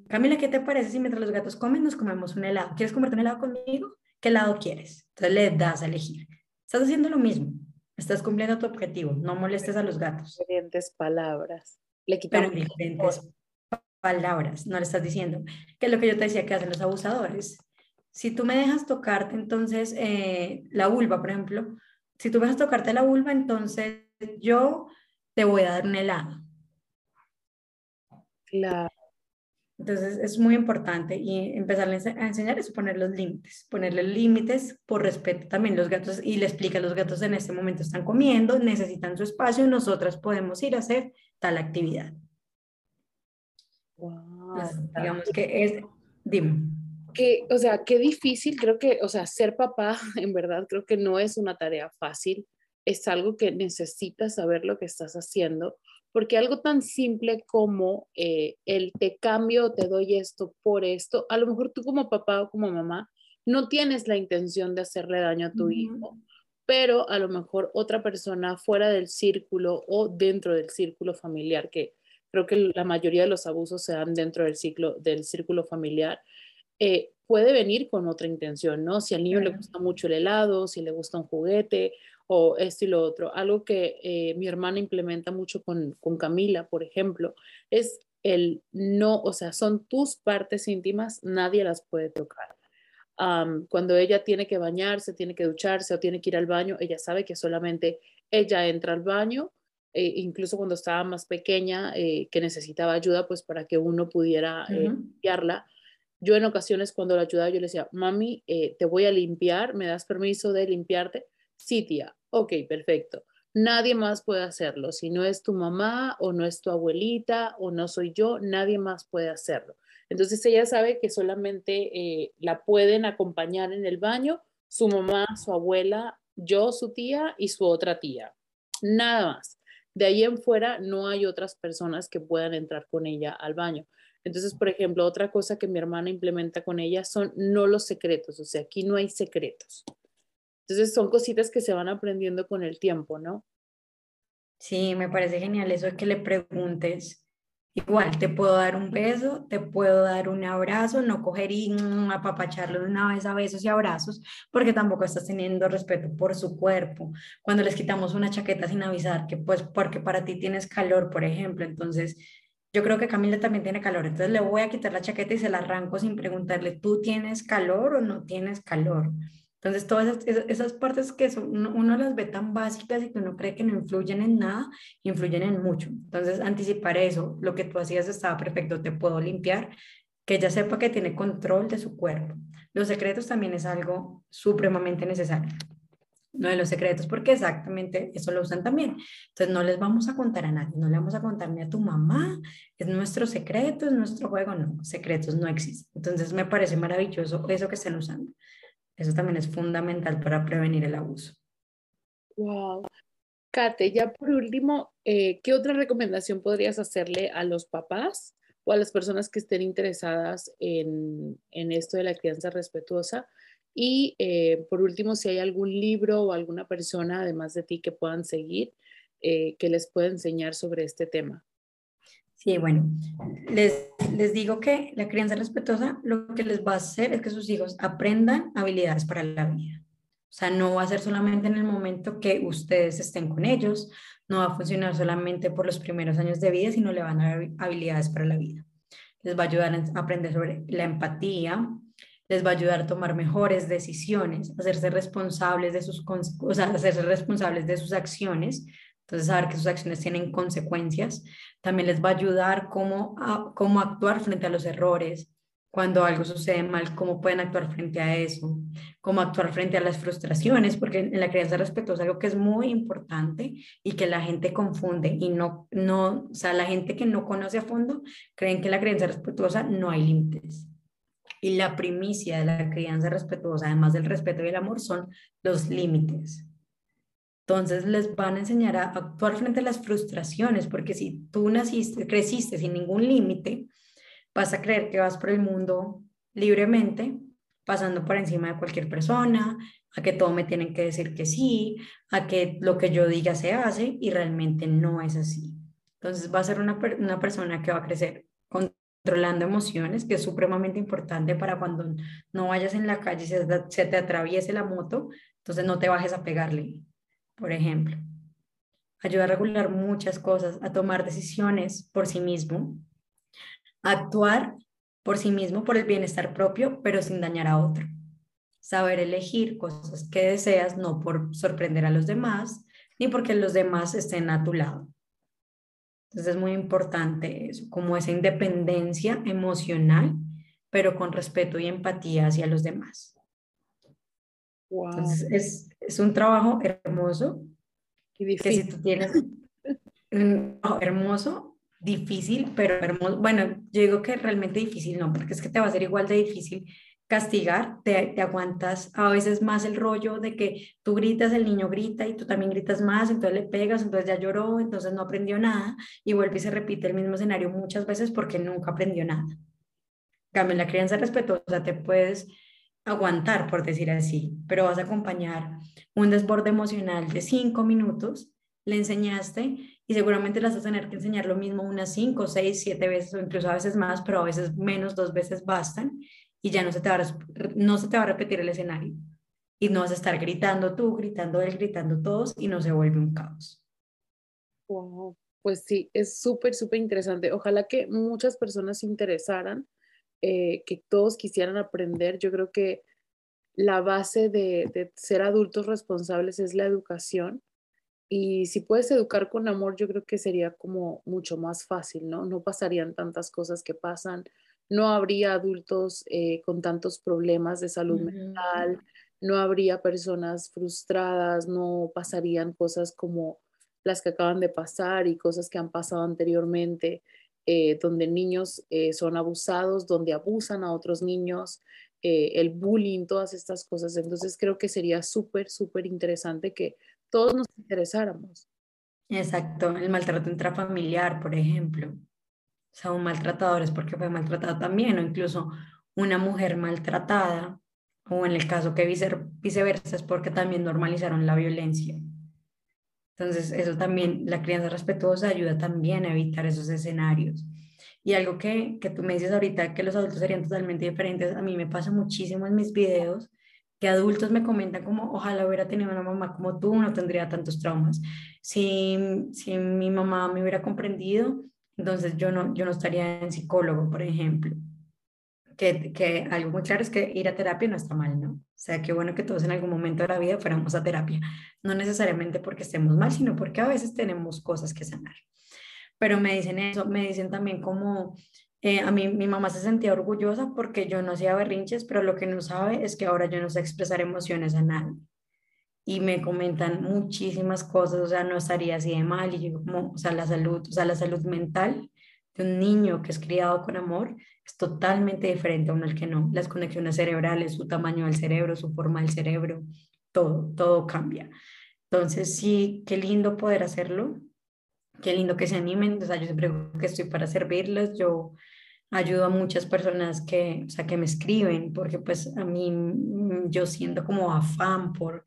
Camila, ¿qué te parece si mientras los gatos comen nos comemos un helado? ¿Quieres comerte un helado conmigo? ¿Qué helado quieres? Entonces le das a elegir. Estás haciendo lo mismo. Estás cumpliendo tu objetivo. No molestes a los gatos. Diferentes palabras. Le quitamos diferentes palabras. No le estás diciendo. Que es lo que yo te decía que hacen los abusadores. Si tú me dejas tocarte, entonces, eh, la vulva, por ejemplo, si tú me dejas tocarte la vulva, entonces yo te voy a dar un helado. Claro. Entonces es muy importante y empezarles a enseñar es poner los límites, ponerle límites por respeto también los gatos y le explica los gatos en este momento están comiendo, necesitan su espacio, nosotras podemos ir a hacer tal actividad. Wow, digamos que es, dime. Que, o sea, qué difícil, creo que, o sea, ser papá, en verdad, creo que no es una tarea fácil, es algo que necesitas saber lo que estás haciendo, porque algo tan simple como eh, el te cambio, te doy esto por esto, a lo mejor tú como papá o como mamá no tienes la intención de hacerle daño a tu hijo, pero a lo mejor otra persona fuera del círculo o dentro del círculo familiar, que creo que la mayoría de los abusos se dan dentro del, ciclo, del círculo familiar, eh, puede venir con otra intención, ¿no? Si al niño le gusta mucho el helado, si le gusta un juguete o esto y lo otro. Algo que eh, mi hermana implementa mucho con, con Camila, por ejemplo, es el no, o sea, son tus partes íntimas, nadie las puede tocar. cuando ella tiene que bañarse, tiene que ducharse o tiene que ir al baño, ella sabe que solamente ella entra al baño, eh, incluso cuando estaba más pequeña, eh, que necesitaba ayuda, pues para que uno pudiera eh, limpiarla. Yo en ocasiones cuando la ayudaba, yo le decía, mami, te voy a limpiar, ¿me das permiso de limpiarte? Sí, tía, ok, perfecto. Nadie más puede hacerlo. Si no es tu mamá o no es tu abuelita o no soy yo, nadie más puede hacerlo. Entonces ella sabe que solamente eh, la pueden acompañar en el baño su mamá, su abuela, yo, su tía y su otra tía. Nada más. De ahí en fuera no hay otras personas que puedan entrar con ella al baño. Entonces, por ejemplo, otra cosa que mi hermana implementa con ella son no los secretos, o sea, aquí no hay secretos. Entonces son cositas que se van aprendiendo con el tiempo, ¿no? Sí, me parece genial eso de que le preguntes. Igual, te puedo dar un beso, te puedo dar un abrazo, no coger y mm, apapacharlo de una vez a besos y abrazos, porque tampoco estás teniendo respeto por su cuerpo. Cuando les quitamos una chaqueta sin avisar, que pues porque para ti tienes calor, por ejemplo, entonces yo creo que Camila también tiene calor, entonces le voy a quitar la chaqueta y se la arranco sin preguntarle, ¿tú tienes calor o no tienes calor? Entonces, todas esas, partes que uno, las ve tan básicas y que uno cree que no influyen en nada, influyen en mucho. Entonces, anticipar eso, lo que tú hacías estaba perfecto, te puedo limpiar, que ella sepa que tiene control de su cuerpo. Los secretos también es algo supremamente necesario. No de los secretos, porque exactamente eso lo usan también. Entonces, no les vamos a contar a nadie, no le vamos a contar ni a tu mamá, es nuestro secreto, es nuestro juego, no, secretos no existen. Entonces, me parece maravilloso eso que estén usando. Eso también es fundamental para prevenir el abuso. Wow. Kate, ya por último, eh, ¿qué otra recomendación podrías hacerle a los papás o a las personas que estén interesadas en, esto de la crianza respetuosa? Y eh, por último, si hay algún libro o alguna persona, además de ti, que puedan seguir, eh, que les pueda enseñar sobre este tema. Sí, bueno, les, les digo que la crianza respetuosa lo que les va a hacer es que sus hijos aprendan habilidades para la vida. O sea, no va a ser solamente en el momento que ustedes estén con ellos, no va a funcionar solamente por los primeros años de vida, sino le van a dar habilidades para la vida. Les va a ayudar a aprender sobre la empatía, les va a ayudar a tomar mejores decisiones, hacerse responsables de sus, o sea, hacerse responsables de sus acciones, entonces, saber que sus acciones tienen consecuencias también les va a ayudar cómo, cómo actuar frente a los errores, cuando algo sucede mal, cómo pueden actuar frente a eso, cómo actuar frente a las frustraciones, porque en la crianza respetuosa algo que es muy importante y que la gente confunde y no, no, o sea, la gente que no conoce a fondo creen que en la crianza respetuosa no hay límites. Y la primicia de la crianza respetuosa, además del respeto y el amor, son los límites. Entonces les van a enseñar a actuar frente a las frustraciones, porque si tú naciste, creciste sin ningún límite, vas a creer que vas por el mundo libremente, pasando por encima de cualquier persona, a que todo me tienen que decir que sí, a que lo que yo diga se hace y realmente no es así. Entonces va a ser una, una persona que va a crecer controlando emociones, que es supremamente importante para cuando no vayas en la calle y se, se te atraviese la moto, entonces no te bajes a pegarle, por ejemplo. Ayuda a regular muchas cosas, a tomar decisiones por sí mismo, a actuar por sí mismo, por el bienestar propio, pero sin dañar a otro. Saber elegir cosas que deseas, no por sorprender a los demás, ni porque los demás estén a tu lado. Entonces es muy importante eso, como esa independencia emocional, pero con respeto y empatía hacia los demás. Entonces es, es un trabajo hermoso. Y difícil. Que si tú tienes un trabajo hermoso, difícil, pero hermoso. Bueno, yo digo que realmente difícil no, porque es que te va a ser igual de difícil castigar, te, te, aguantas a veces más el rollo de que tú gritas, el niño grita y tú también gritas más, entonces le pegas, entonces ya lloró, entonces no aprendió nada y vuelve y se repite el mismo escenario muchas veces porque nunca aprendió nada. Cambio, en la crianza respetuosa te puedes aguantar, por decir así, pero vas a acompañar un desborde emocional de cinco minutos, le enseñaste y seguramente las vas a tener que enseñar lo mismo unas cinco, seis, siete veces o incluso a veces más, pero a veces menos, dos veces bastan. y ya no se te va a, no se te va a repetir el escenario. Y no vas a estar gritando tú, gritando él, gritando todos y no se vuelve un caos. Wow. Pues sí, es súper, súper interesante. Ojalá que muchas personas se interesaran, eh, que todos quisieran aprender. Yo creo que la base de, de, ser adultos responsables es la educación. Y si puedes educar con amor, yo creo que sería como mucho más fácil, ¿no? No pasarían tantas cosas que pasan, no habría adultos eh, con tantos problemas de salud mental, no habría personas frustradas, no pasarían cosas como las que acaban de pasar y cosas que han pasado anteriormente, eh, donde niños eh, son abusados, donde abusan a otros niños, el bullying, todas estas cosas. Entonces creo que sería súper, súper interesante que todos nos interesáramos. Exacto, el maltrato intrafamiliar, por ejemplo. O sea, un maltratador es porque fue maltratado también, o incluso una mujer maltratada, o en el caso que viceversa, es porque también normalizaron la violencia. Entonces, eso también, la crianza respetuosa ayuda también a evitar esos escenarios. Y algo que, que tú me dices ahorita, que los adultos serían totalmente diferentes, a mí me pasa muchísimo en mis videos, que adultos me comentan como, ojalá hubiera tenido una mamá como tú, no tendría tantos traumas. Si, si mi mamá me hubiera comprendido, entonces yo no, yo no estaría en psicólogo, por ejemplo. Que, que, algo muy claro es que ir a terapia no está mal, ¿no? O sea, qué bueno que todos en algún momento de la vida fuéramos a terapia. No necesariamente porque estemos mal, sino porque a veces tenemos cosas que sanar. Pero me dicen eso, me dicen también como, eh, a mí mi mamá se sentía orgullosa porque yo no hacía berrinches, pero lo que no sabe es que ahora yo no sé expresar emociones a nadie. Y me comentan muchísimas cosas, o sea, no estaría así de mal. Y yo como, o sea, la salud, o sea, la salud mental de un niño que es criado con amor es totalmente diferente a uno al que no. Las conexiones cerebrales, su tamaño del cerebro, su forma del cerebro, todo, todo cambia. Entonces, sí, qué lindo poder hacerlo, qué lindo que se animen. O sea, yo siempre digo que estoy para servirles. Yo ayudo a muchas personas que, o sea, que me escriben, porque pues a mí mm, yo siento como afán por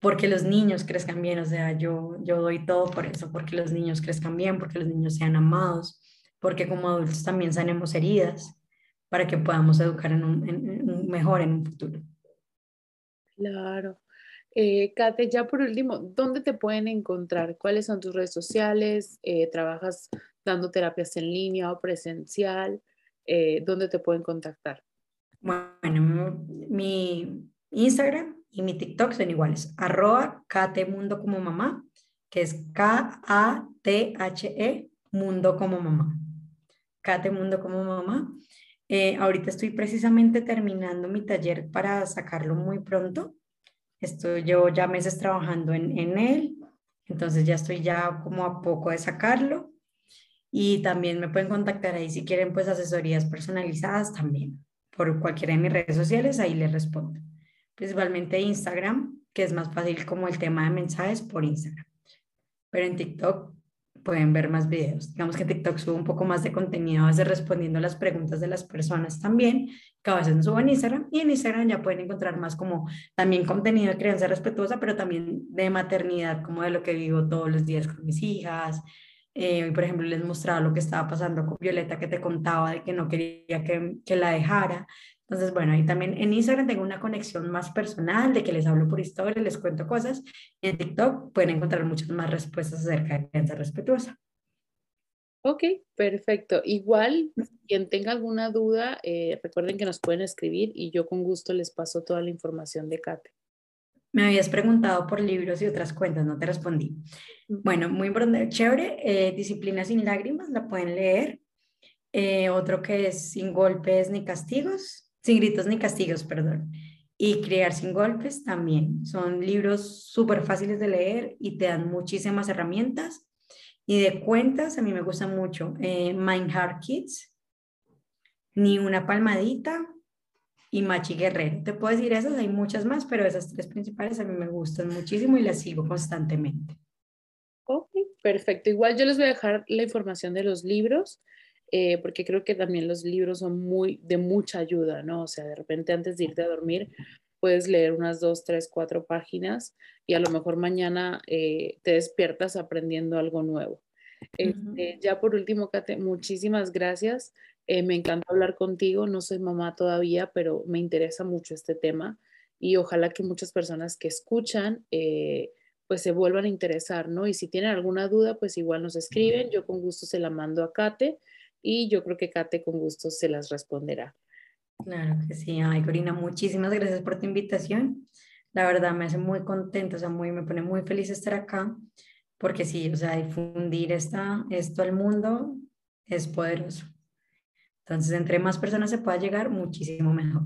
porque los niños crezcan bien, o sea, yo, yo doy todo por eso, porque los niños crezcan bien, porque los niños sean amados, porque como adultos también sanemos heridas para que podamos educar en un, mejor en un futuro. Claro. Eh, Kate, ya por último, ¿dónde te pueden encontrar? ¿Cuáles son tus redes sociales? Eh, ¿Trabajas dando terapias en línea o presencial? Eh, ¿Dónde te pueden contactar? Bueno, mi Instagram y mi TikTok son iguales. Arroba Kate Mundo como mamá, que es K-A-T-H-E Mundo como mamá. Kate Mundo como mamá. Eh, ahorita estoy precisamente terminando mi taller para sacarlo muy pronto. Estoy, llevo ya meses trabajando en, en él, entonces ya estoy ya como a poco de sacarlo y también me pueden contactar ahí si quieren pues asesorías personalizadas también por cualquiera de mis redes sociales, ahí les respondo. Principalmente Instagram, que es más fácil como el tema de mensajes por Instagram. Pero en TikTok pueden ver más videos. Digamos que TikTok sube un poco más de contenido, a veces respondiendo las preguntas de las personas también, que a veces no subo en Instagram. Y en Instagram ya pueden encontrar más como también contenido de crianza respetuosa, pero también de maternidad, como de lo que vivo todos los días con mis hijas, eh, por ejemplo, les mostraba lo que estaba pasando con Violeta, que te contaba de que no quería que, que, la dejara. Entonces, bueno, ahí también en Instagram tengo una conexión más personal, de que les hablo por historia, les cuento cosas. En TikTok pueden encontrar muchas más respuestas acerca de crianza respetuosa. Ok, perfecto. Igual, quien tenga alguna duda, eh, recuerden que nos pueden escribir y yo con gusto les paso toda la información de Kate. Me habías preguntado por libros y otras cuentas, no te respondí. Bueno, muy chévere. Eh, Disciplina sin lágrimas, la pueden leer. Eh, otro que es Sin golpes ni castigos, sin gritos ni castigos, perdón. Y Criar sin golpes también. Son libros súper fáciles de leer y te dan muchísimas herramientas. Y de cuentas, a mí me gusta mucho eh, Mind Heart Kids, Ni una palmadita, y Machi Guerrero. Te puedo decir esas, hay muchas más, pero esas tres principales a mí me gustan muchísimo y las sigo constantemente. Ok, perfecto. Igual yo les voy a dejar la información de los libros, eh, porque creo que también los libros son muy de mucha ayuda, ¿no? O sea, de repente antes de irte a dormir puedes leer unas dos, tres, cuatro páginas y a lo mejor mañana eh, te despiertas aprendiendo algo nuevo. Este, ya por último, Kate, muchísimas gracias Eh, me encanta hablar contigo, no soy mamá todavía, pero me interesa mucho este tema y ojalá que muchas personas que escuchan eh, pues se vuelvan a interesar, ¿no? Y si tienen alguna duda, pues igual nos escriben, yo con gusto se la mando a Kate y yo creo que Kate con gusto se las responderá. Claro que sí. Ay, Corina, muchísimas gracias por tu invitación. La verdad me hace muy contenta, o sea, muy, me pone muy feliz estar acá, porque sí, o sea, difundir esta, esto al mundo es poderoso. Entonces, entre más personas se pueda llegar, muchísimo mejor.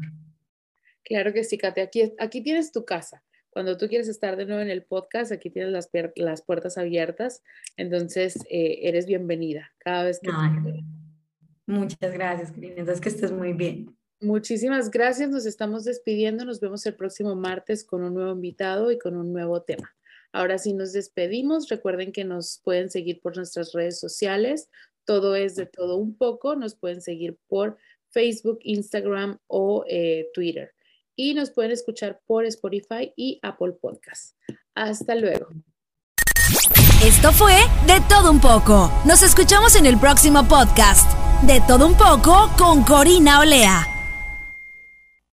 Claro que sí, Kate. Aquí, aquí tienes tu casa. Cuando tú quieres estar de nuevo en el podcast, aquí tienes las, las puertas abiertas. Entonces, eh, eres bienvenida cada vez que... muchas gracias, Karina. Entonces, que estés muy bien. Muchísimas gracias. Nos estamos despidiendo. Nos vemos el próximo martes con un nuevo invitado y con un nuevo tema. Ahora sí nos despedimos. Recuerden que nos pueden seguir por nuestras redes sociales. Todo es de todo un poco. Nos pueden seguir por Facebook, Instagram o eh, Twitter. Y nos pueden escuchar por Spotify y Apple Podcast. Hasta luego. Esto fue De Todo Un poco. Nos escuchamos en el próximo podcast. De Todo Un poco con Corina Olea.